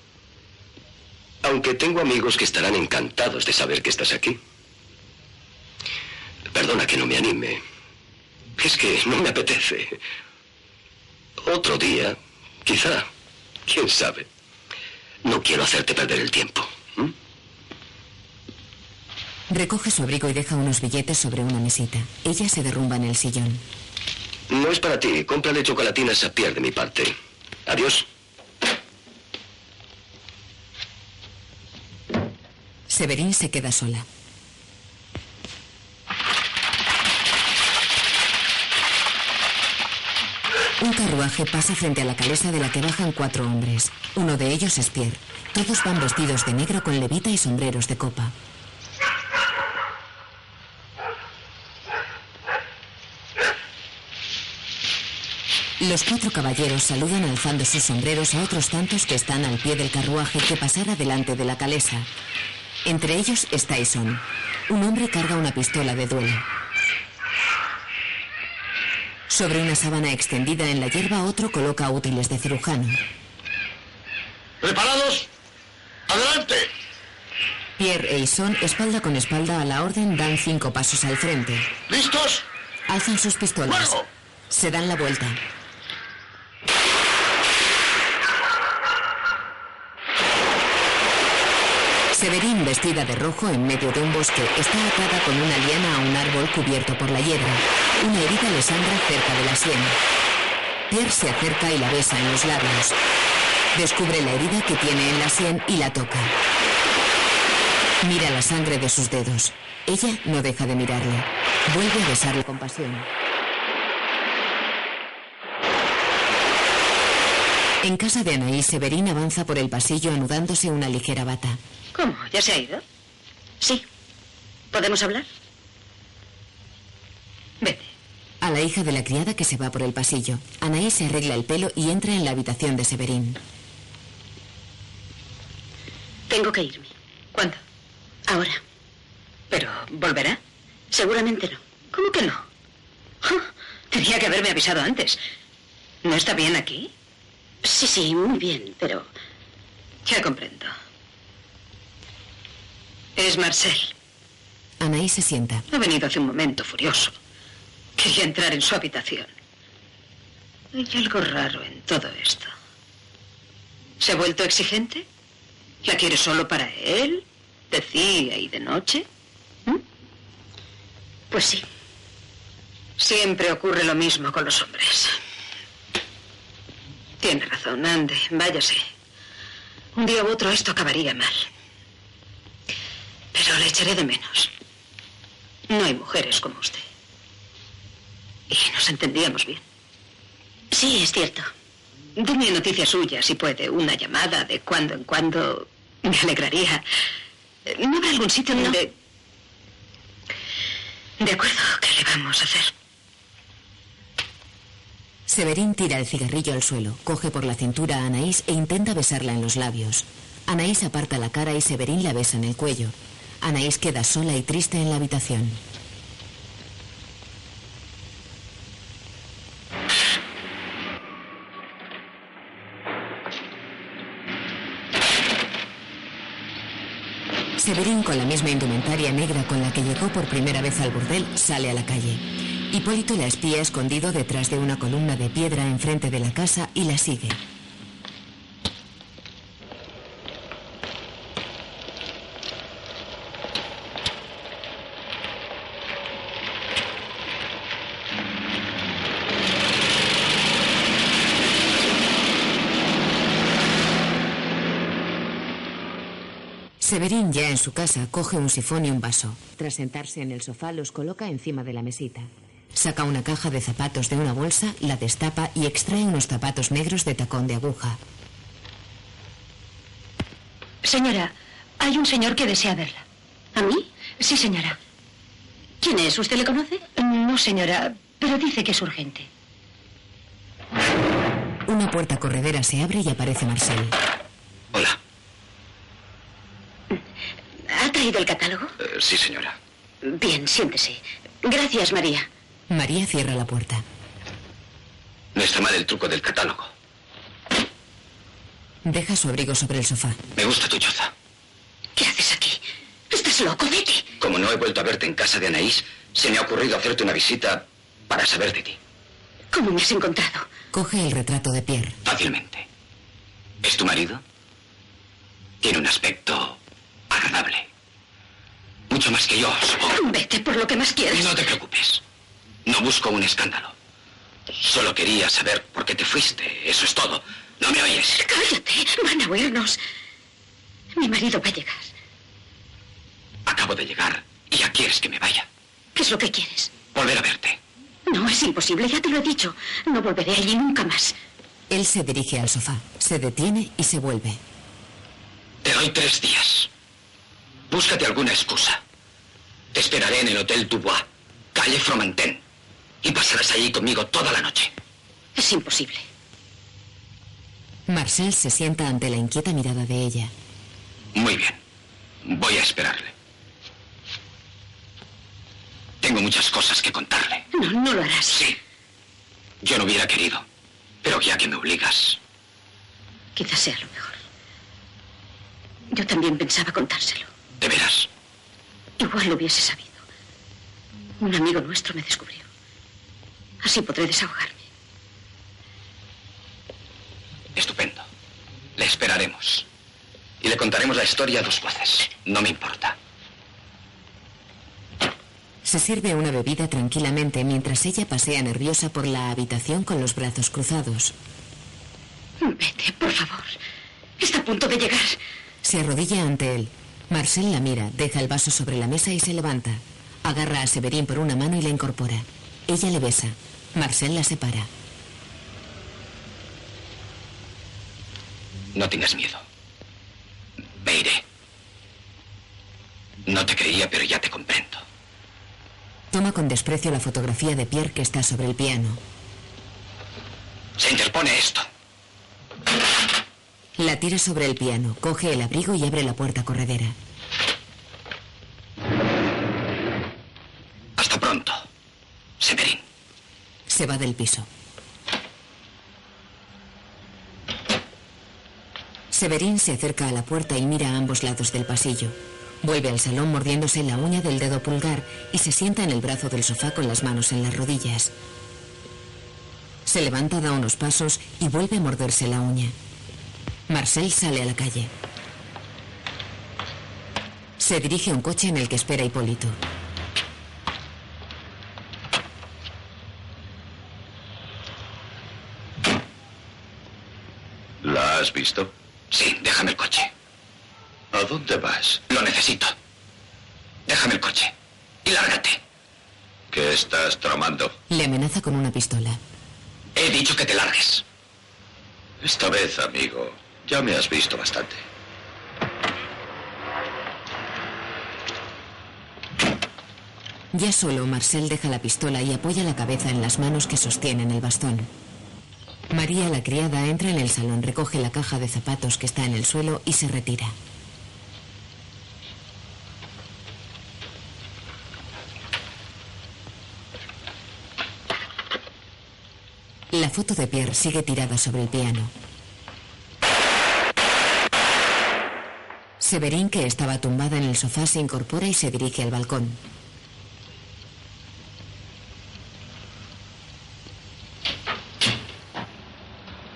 Aunque tengo amigos que estarán encantados de saber que estás aquí. Perdona que no me anime. Es que no me apetece. Otro día, quizá. ¿Quién sabe? No quiero hacerte perder el tiempo.
Recoge su abrigo y deja unos billetes sobre una mesita. Ella se derrumba en el sillón.
No es para ti. Cómprale chocolatinas a Pierre de mi parte. Adiós.
Severín se queda sola. Un carruaje pasa frente a la calesa de la que bajan cuatro hombres. Uno de ellos es Pierre. Todos van vestidos de negro con levita y sombreros de copa. Los cuatro caballeros saludan alzando sus sombreros a otros tantos que están al pie del carruaje que pasará delante de la calesa. Entre ellos está Ison. Un hombre carga una pistola de duelo. Sobre una sábana extendida en la hierba, otro coloca útiles de cirujano.
¿Preparados? ¡Adelante!
Pierre e Ison, espalda con espalda a la orden, dan cinco pasos al frente.
¿Listos?
Alzan sus pistolas. Se dan la vuelta. Severín, vestida de rojo en medio de un bosque, está atada con una liana a un árbol cubierto por la hierba. Una herida le sangra cerca de la sien. Pierre se acerca y la besa en los labios. Descubre la herida que tiene en la sien y la toca. Mira la sangre de sus dedos. Ella no deja de mirarle. Vuelve a besarle con pasión. En casa de Anaís, Severín avanza por el pasillo anudándose una ligera bata.
¿Cómo? ¿Ya se ha ido?
Sí. ¿Podemos hablar?
Vete.
A la hija de la criada que se va por el pasillo. Anaís se arregla el pelo y entra en la habitación de Severín.
Tengo que irme.
¿Cuándo?
Ahora.
¿Pero volverá?
Seguramente no.
¿Cómo que no? Ah, Tenía que haberme avisado antes. ¿No está bien aquí?
Sí, sí, muy bien, pero...
Ya comprendo. Es Marcel.
Anaís se sienta.
Ha venido hace un momento furioso. Quería entrar en su habitación. Hay algo raro en todo esto. ¿Se ha vuelto exigente? ¿La quiere solo para él? ¿De día y de noche? ¿Mm?
Pues sí.
Siempre ocurre lo mismo con los hombres. Tiene razón, ande, váyase. Un día u otro esto acabaría mal. Pero le echaré de menos. No hay mujeres como usted. Y nos entendíamos bien.
Sí, es cierto.
Deme noticias suyas, si puede. Una llamada de cuando en cuando. Me alegraría. ¿No habrá algún sitio donde... De acuerdo, ¿qué le vamos a hacer?
Severín tira el cigarrillo al suelo, coge por la cintura a Anaís e intenta besarla en los labios. Anaís aparta la cara y Severín la besa en el cuello. Anaís queda sola y triste en la habitación. Severín, con la misma indumentaria negra con la que llegó por primera vez al burdel, sale a la calle. Hipólito la espía escondido detrás de una columna de piedra enfrente de la casa y la sigue. Severín, ya en su casa, coge un sifón y un vaso. Tras sentarse en el sofá, los coloca encima de la mesita. Saca una caja de zapatos de una bolsa, la destapa y extrae unos zapatos negros de tacón de aguja.
Señora, hay un señor que desea verla.
¿A mí?
Sí, señora.
¿Quién es? ¿Usted le conoce?
No, señora, pero dice que es urgente.
Una puerta corredera se abre y aparece Marcel.
Hola.
¿Ha traído el catálogo?
Eh, sí, señora.
Bien, siéntese. Gracias, María.
María cierra la puerta.
No está mal el truco del catálogo.
Deja su abrigo sobre el sofá.
Me gusta tu choza.
¿Qué haces aquí? ¿Estás loco? Vete.
Como no he vuelto a verte en casa de Anaís, se me ha ocurrido hacerte una visita para saber de ti.
¿Cómo me has encontrado?
Coge el retrato de Pierre.
Fácilmente. ¿Es tu marido? Tiene un aspecto agradable. Mucho más que yo, supongo.
Vete por lo que más quieras.
No te preocupes. No busco un escándalo. Solo quería saber por qué te fuiste. Eso es todo. ¿No me oyes?
Cállate. Van a oírnos. Mi marido va a llegar.
Acabo de llegar y ya quieres que me vaya.
¿Qué es lo que quieres?
Volver a verte.
No, es imposible. Ya te lo he dicho. No volveré allí nunca más.
Él se dirige al sofá, se detiene y se vuelve.
Te doy tres días. Búscate alguna excusa. Te esperaré en el Hotel Dubois, calle Fromantin, y pasarás allí conmigo toda la noche.
Es imposible.
Marcel se sienta ante la inquieta mirada de ella.
Muy bien. Voy a esperarle. Tengo muchas cosas que contarle.
No, no lo harás.
Sí. Yo no hubiera querido, pero ya que me obligas.
Quizás sea lo mejor. Yo también pensaba contárselo.
¿De veras?
Igual lo hubiese sabido. Un amigo nuestro me descubrió. Así podré desahogarme.
Estupendo. Le esperaremos. Y le contaremos la historia dos veces. No me importa.
Se sirve una bebida tranquilamente mientras ella pasea nerviosa por la habitación con los brazos cruzados.
Vete, por favor. Está a punto de llegar.
Se arrodilla ante él. Marcel la mira, deja el vaso sobre la mesa y se levanta. Agarra a Severín por una mano y la incorpora. Ella le besa. Marcel la separa.
No tengas miedo. Me iré. No te creía, pero ya te comprendo.
Toma con desprecio la fotografía de Pierre que está sobre el piano.
Se interpone esto.
La tira sobre el piano, coge el abrigo y abre la puerta corredera.
Hasta pronto, Severín.
Se va del piso. Severín se acerca a la puerta y mira a ambos lados del pasillo. Vuelve al salón mordiéndose la uña del dedo pulgar y se sienta en el brazo del sofá con las manos en las rodillas. Se levanta, da unos pasos y vuelve a morderse la uña. Marcel sale a la calle. Se dirige a un coche en el que espera Hipólito.
¿La has visto?
Sí, déjame el coche.
¿A dónde vas?
Lo necesito. Déjame el coche. Y lárgate.
¿Qué estás tramando?
Le amenaza con una pistola.
He dicho que te largues. Esta vez, amigo, ya me has visto bastante.
Ya solo, Marcel deja la pistola y apoya la cabeza en las manos que sostienen el bastón. María, la criada, entra en el salón, recoge la caja de zapatos que está en el suelo y se retira. La foto de Pierre sigue tirada sobre el piano. Severín, que estaba tumbada en el sofá, se incorpora y se dirige al balcón.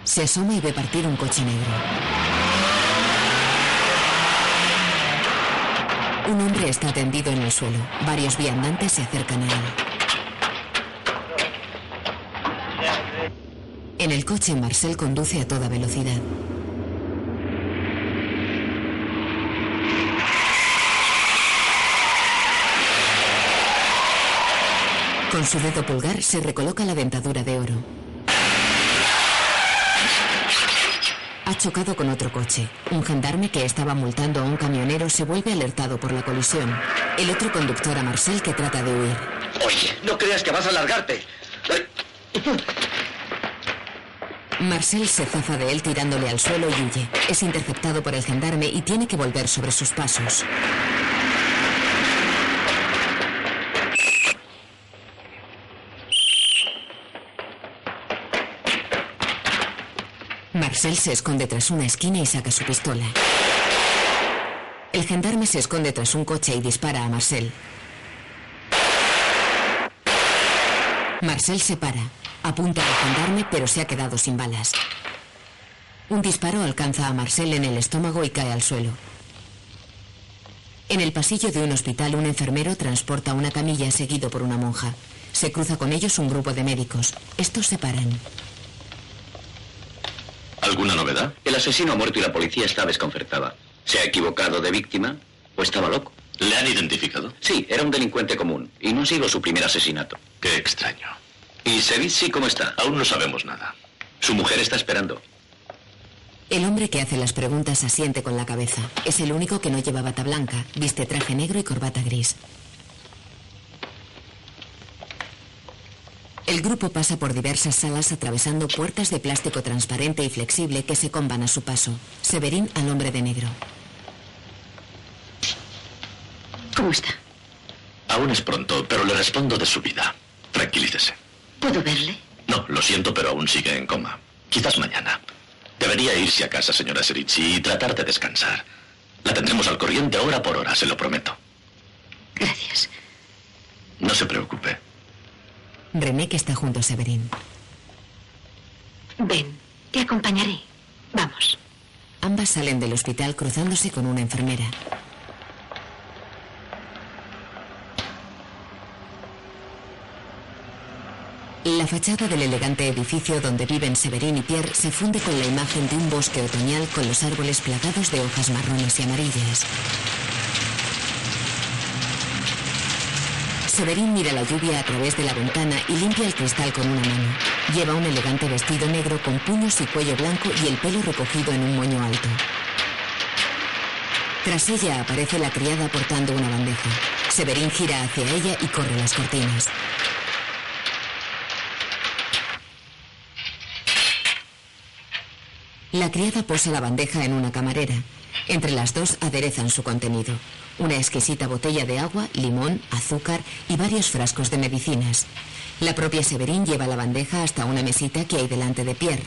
Se asoma y ve partir un coche negro. Un hombre está tendido en el suelo. Varios viandantes se acercan a él. En el coche, Marcel conduce a toda velocidad. Con su dedo pulgar se recoloca la dentadura de oro. Ha chocado con otro coche. Un gendarme que estaba multando a un camionero se vuelve alertado por la colisión. El otro conductor a Marcel que trata de huir.
Oye, no creas que vas a largarte.
Marcel se zafa de él tirándole al suelo y huye. Es interceptado por el gendarme y tiene que volver sobre sus pasos. Marcel se esconde tras una esquina y saca su pistola. El gendarme se esconde tras un coche y dispara a Marcel. Marcel se para. Apunta al gendarme, pero se ha quedado sin balas. Un disparo alcanza a Marcel en el estómago y cae al suelo. En el pasillo de un hospital, un enfermero transporta una camilla seguido por una monja. Se cruza con ellos un grupo de médicos. Estos se paran.
¿Alguna novedad? El asesino ha muerto y la policía está desconcertada. ¿Se ha equivocado de víctima o estaba loco?
¿Le han identificado?
Sí, era un delincuente común y no ha sido su primer asesinato.
Qué extraño.
¿Y Sevitsi cómo está?
Aún no sabemos nada.
Su mujer está esperando.
El hombre que hace las preguntas asiente con la cabeza. Es el único que no lleva bata blanca. Viste traje negro y corbata gris. El grupo pasa por diversas salas atravesando puertas de plástico transparente y flexible que se comban a su paso. Severín al hombre de negro.
¿Cómo está?
Aún es pronto, pero le respondo de su vida. Tranquilícese.
¿Puedo verle?
No, lo siento, pero aún sigue en coma. Quizás mañana. Debería irse a casa, señora Serici, y tratar de descansar. La tendremos al corriente hora por hora, se lo prometo.
Gracias.
No se preocupe.
René que está junto a Severín.
Ven, te acompañaré. Vamos.
Ambas salen del hospital cruzándose con una enfermera. La fachada del elegante edificio donde viven Severín y Pierre se funde con la imagen de un bosque otoñal con los árboles plagados de hojas marrones y amarillas. Severín mira la lluvia a través de la ventana y limpia el cristal con una mano. Lleva un elegante vestido negro con puños y cuello blanco y el pelo recogido en un moño alto. Tras ella aparece la criada portando una bandeja. Severín gira hacia ella y corre las cortinas. La criada posa la bandeja en una camarera. Entre las dos aderezan su contenido. Una exquisita botella de agua, limón, azúcar y varios frascos de medicinas. La propia Severín lleva la bandeja hasta una mesita que hay delante de Pierre.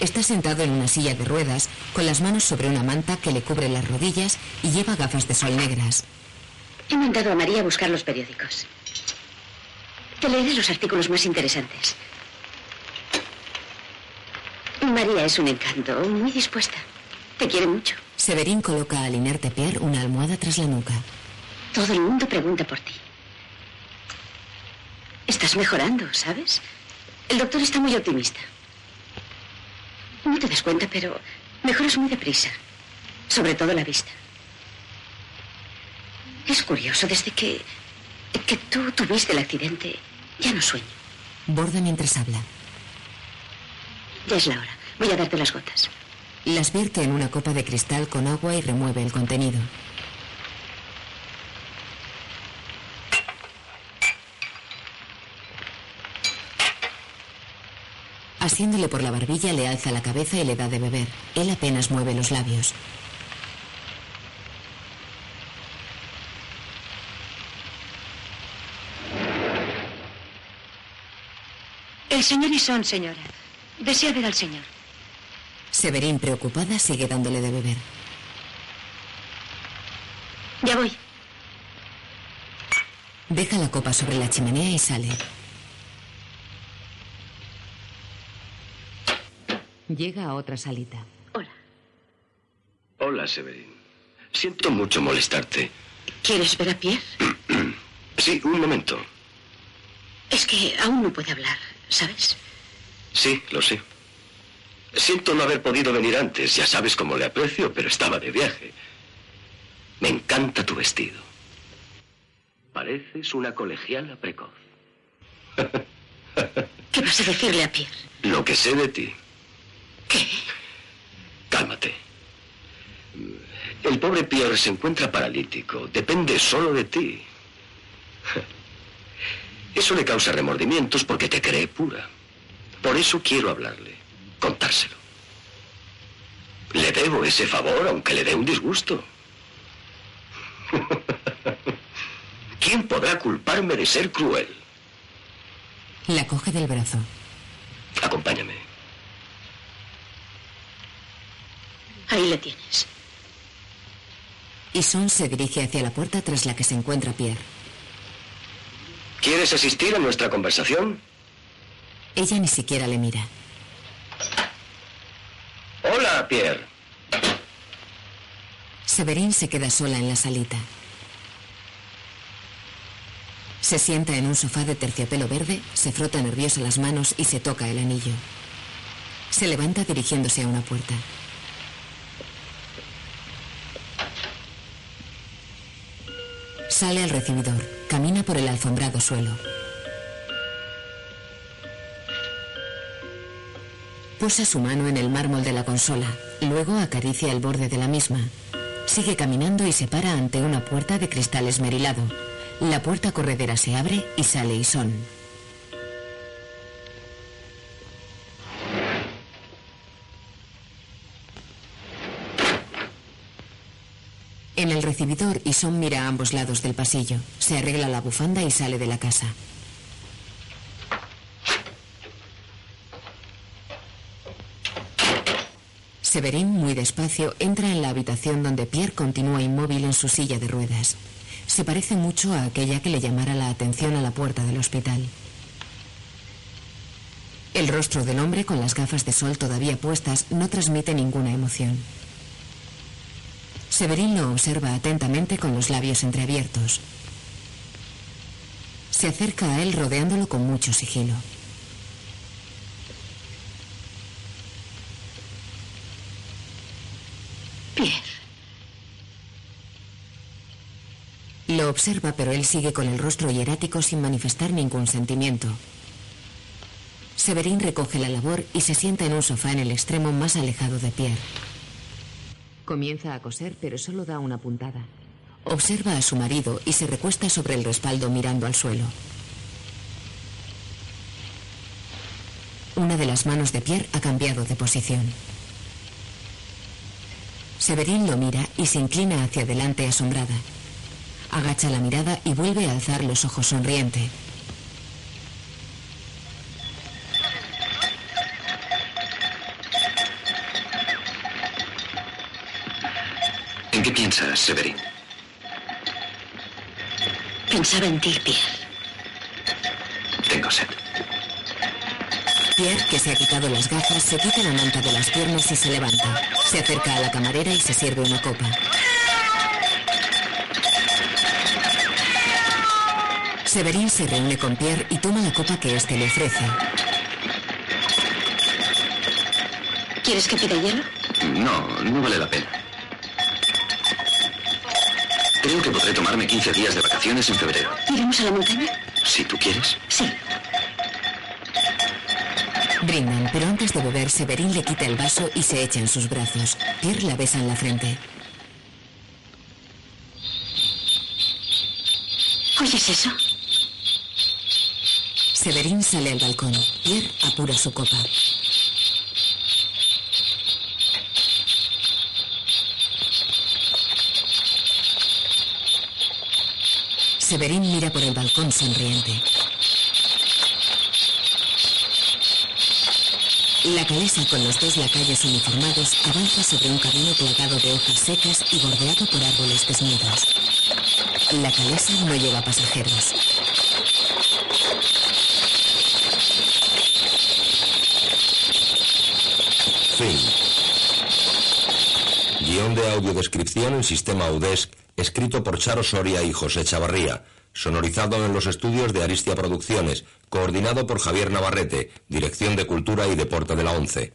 Está sentado en una silla de ruedas, con las manos sobre una manta que le cubre las rodillas y lleva gafas de sol negras.
He mandado a María a buscar los periódicos. Te leeré los artículos más interesantes. María es un encanto, muy dispuesta. Te quiere mucho.
Severín coloca al inerte Pierre una almohada tras la nuca.
Todo el mundo pregunta por ti. Estás mejorando, ¿sabes? El doctor está muy optimista. No te das cuenta, pero mejoras muy deprisa. Sobre todo la vista. Es curioso, desde que... que tú tuviste el accidente. Ya no sueño.
Borda mientras habla.
Ya es la hora. Voy a darte las gotas.
Las vierte en una copa de cristal con agua y remueve el contenido. Haciéndole por la barbilla, le alza la cabeza y le da de beber. Él apenas mueve los labios.
El señor Ison, señora. Desea ver al señor.
Severín, preocupada, sigue dándole de beber.
Ya voy.
Deja la copa sobre la chimenea y sale. Llega a otra salita.
Hola, Severin. Siento mucho molestarte.
¿Quieres ver a Pierre?
Sí, un momento.
Es que aún no puede hablar, ¿sabes?
Sí, lo sé. Siento no haber podido venir antes. Ya sabes cómo le aprecio, pero estaba de viaje. Me encanta tu vestido. Pareces una colegiala precoz.
¿Qué vas a decirle a Pierre?
Lo que sé de ti. ¿Qué? Cálmate. El pobre Pierre se encuentra paralítico. Depende solo de ti. Eso le causa remordimientos porque te cree pura. Por eso quiero hablarle, contárselo. Le debo ese favor aunque le dé un disgusto. ¿Quién podrá culparme de ser cruel?
La coge del brazo.
Acompáñame.
Ahí le tienes.
Y Son se dirige hacia la puerta tras la que se encuentra Pierre.
¿Quieres asistir a nuestra conversación?
Ella ni siquiera le mira. Severín se queda sola en la salita. Se sienta en un sofá de terciopelo verde, se frota nerviosa las manos y se toca el anillo. Se levanta dirigiéndose a una puerta. Sale al recibidor, camina por el alfombrado suelo. Posa su mano en el mármol de la consola, luego acaricia el borde de la misma. Sigue caminando y se para ante una puerta de cristal esmerilado. La puerta corredera se abre y sale Ison. En el recibidor, Ison mira a ambos lados del pasillo. Se arregla la bufanda y sale de la casa. Severín, muy despacio, entra en la habitación donde Pierre continúa inmóvil en su silla de ruedas. Se parece mucho a aquella que le llamara la atención a la puerta del hospital. El rostro del hombre con las gafas de sol todavía puestas no transmite ninguna emoción. Severín lo observa atentamente con los labios entreabiertos. Se acerca a él rodeándolo con mucho sigilo. Observa, pero él sigue con el rostro hierático sin manifestar ningún sentimiento. Severín recoge la labor y se sienta en un sofá en el extremo más alejado de Pierre. Comienza a coser, pero solo da una puntada. Observa a su marido y se recuesta sobre el respaldo mirando al suelo. Una de las manos de Pierre ha cambiado de posición. Severín lo mira y se inclina hacia adelante asombrada. Agacha la mirada y vuelve a alzar los ojos sonriente.
¿En qué piensas, Severin?
Pensaba en ti, Pierre.
Tengo sed.
Pierre, que se ha quitado las gafas, se quita la manta de las piernas y se levanta. Se acerca a la camarera y se sirve una copa. Severín se reúne con Pierre y toma la copa que éste le ofrece.
¿Quieres que pida hielo?
No, no vale la pena.
Creo que podré tomarme 15 días de vacaciones en febrero.
¿Iremos a la montaña?
Si tú quieres.
Sí.
Brindan, pero antes de beber, Severín le quita el vaso y se echa en sus brazos. Pierre la besa en la frente.
¿Oyes eso?
Severín sale al balcón. Pierre apura su copa. Severín mira por el balcón sonriente. La calesa con los dos lacayos uniformados avanza sobre un camino plagado de hojas secas y bordeado por árboles desnudos. La calesa no lleva pasajeros.
Fin. Guión de audiodescripción en sistema UDESC, escrito por Charo Soria y José Chavarría. Sonorizado en los estudios de Aristia Producciones, coordinado por Javier Navarrete, Dirección de Cultura y Deporte de la ONCE.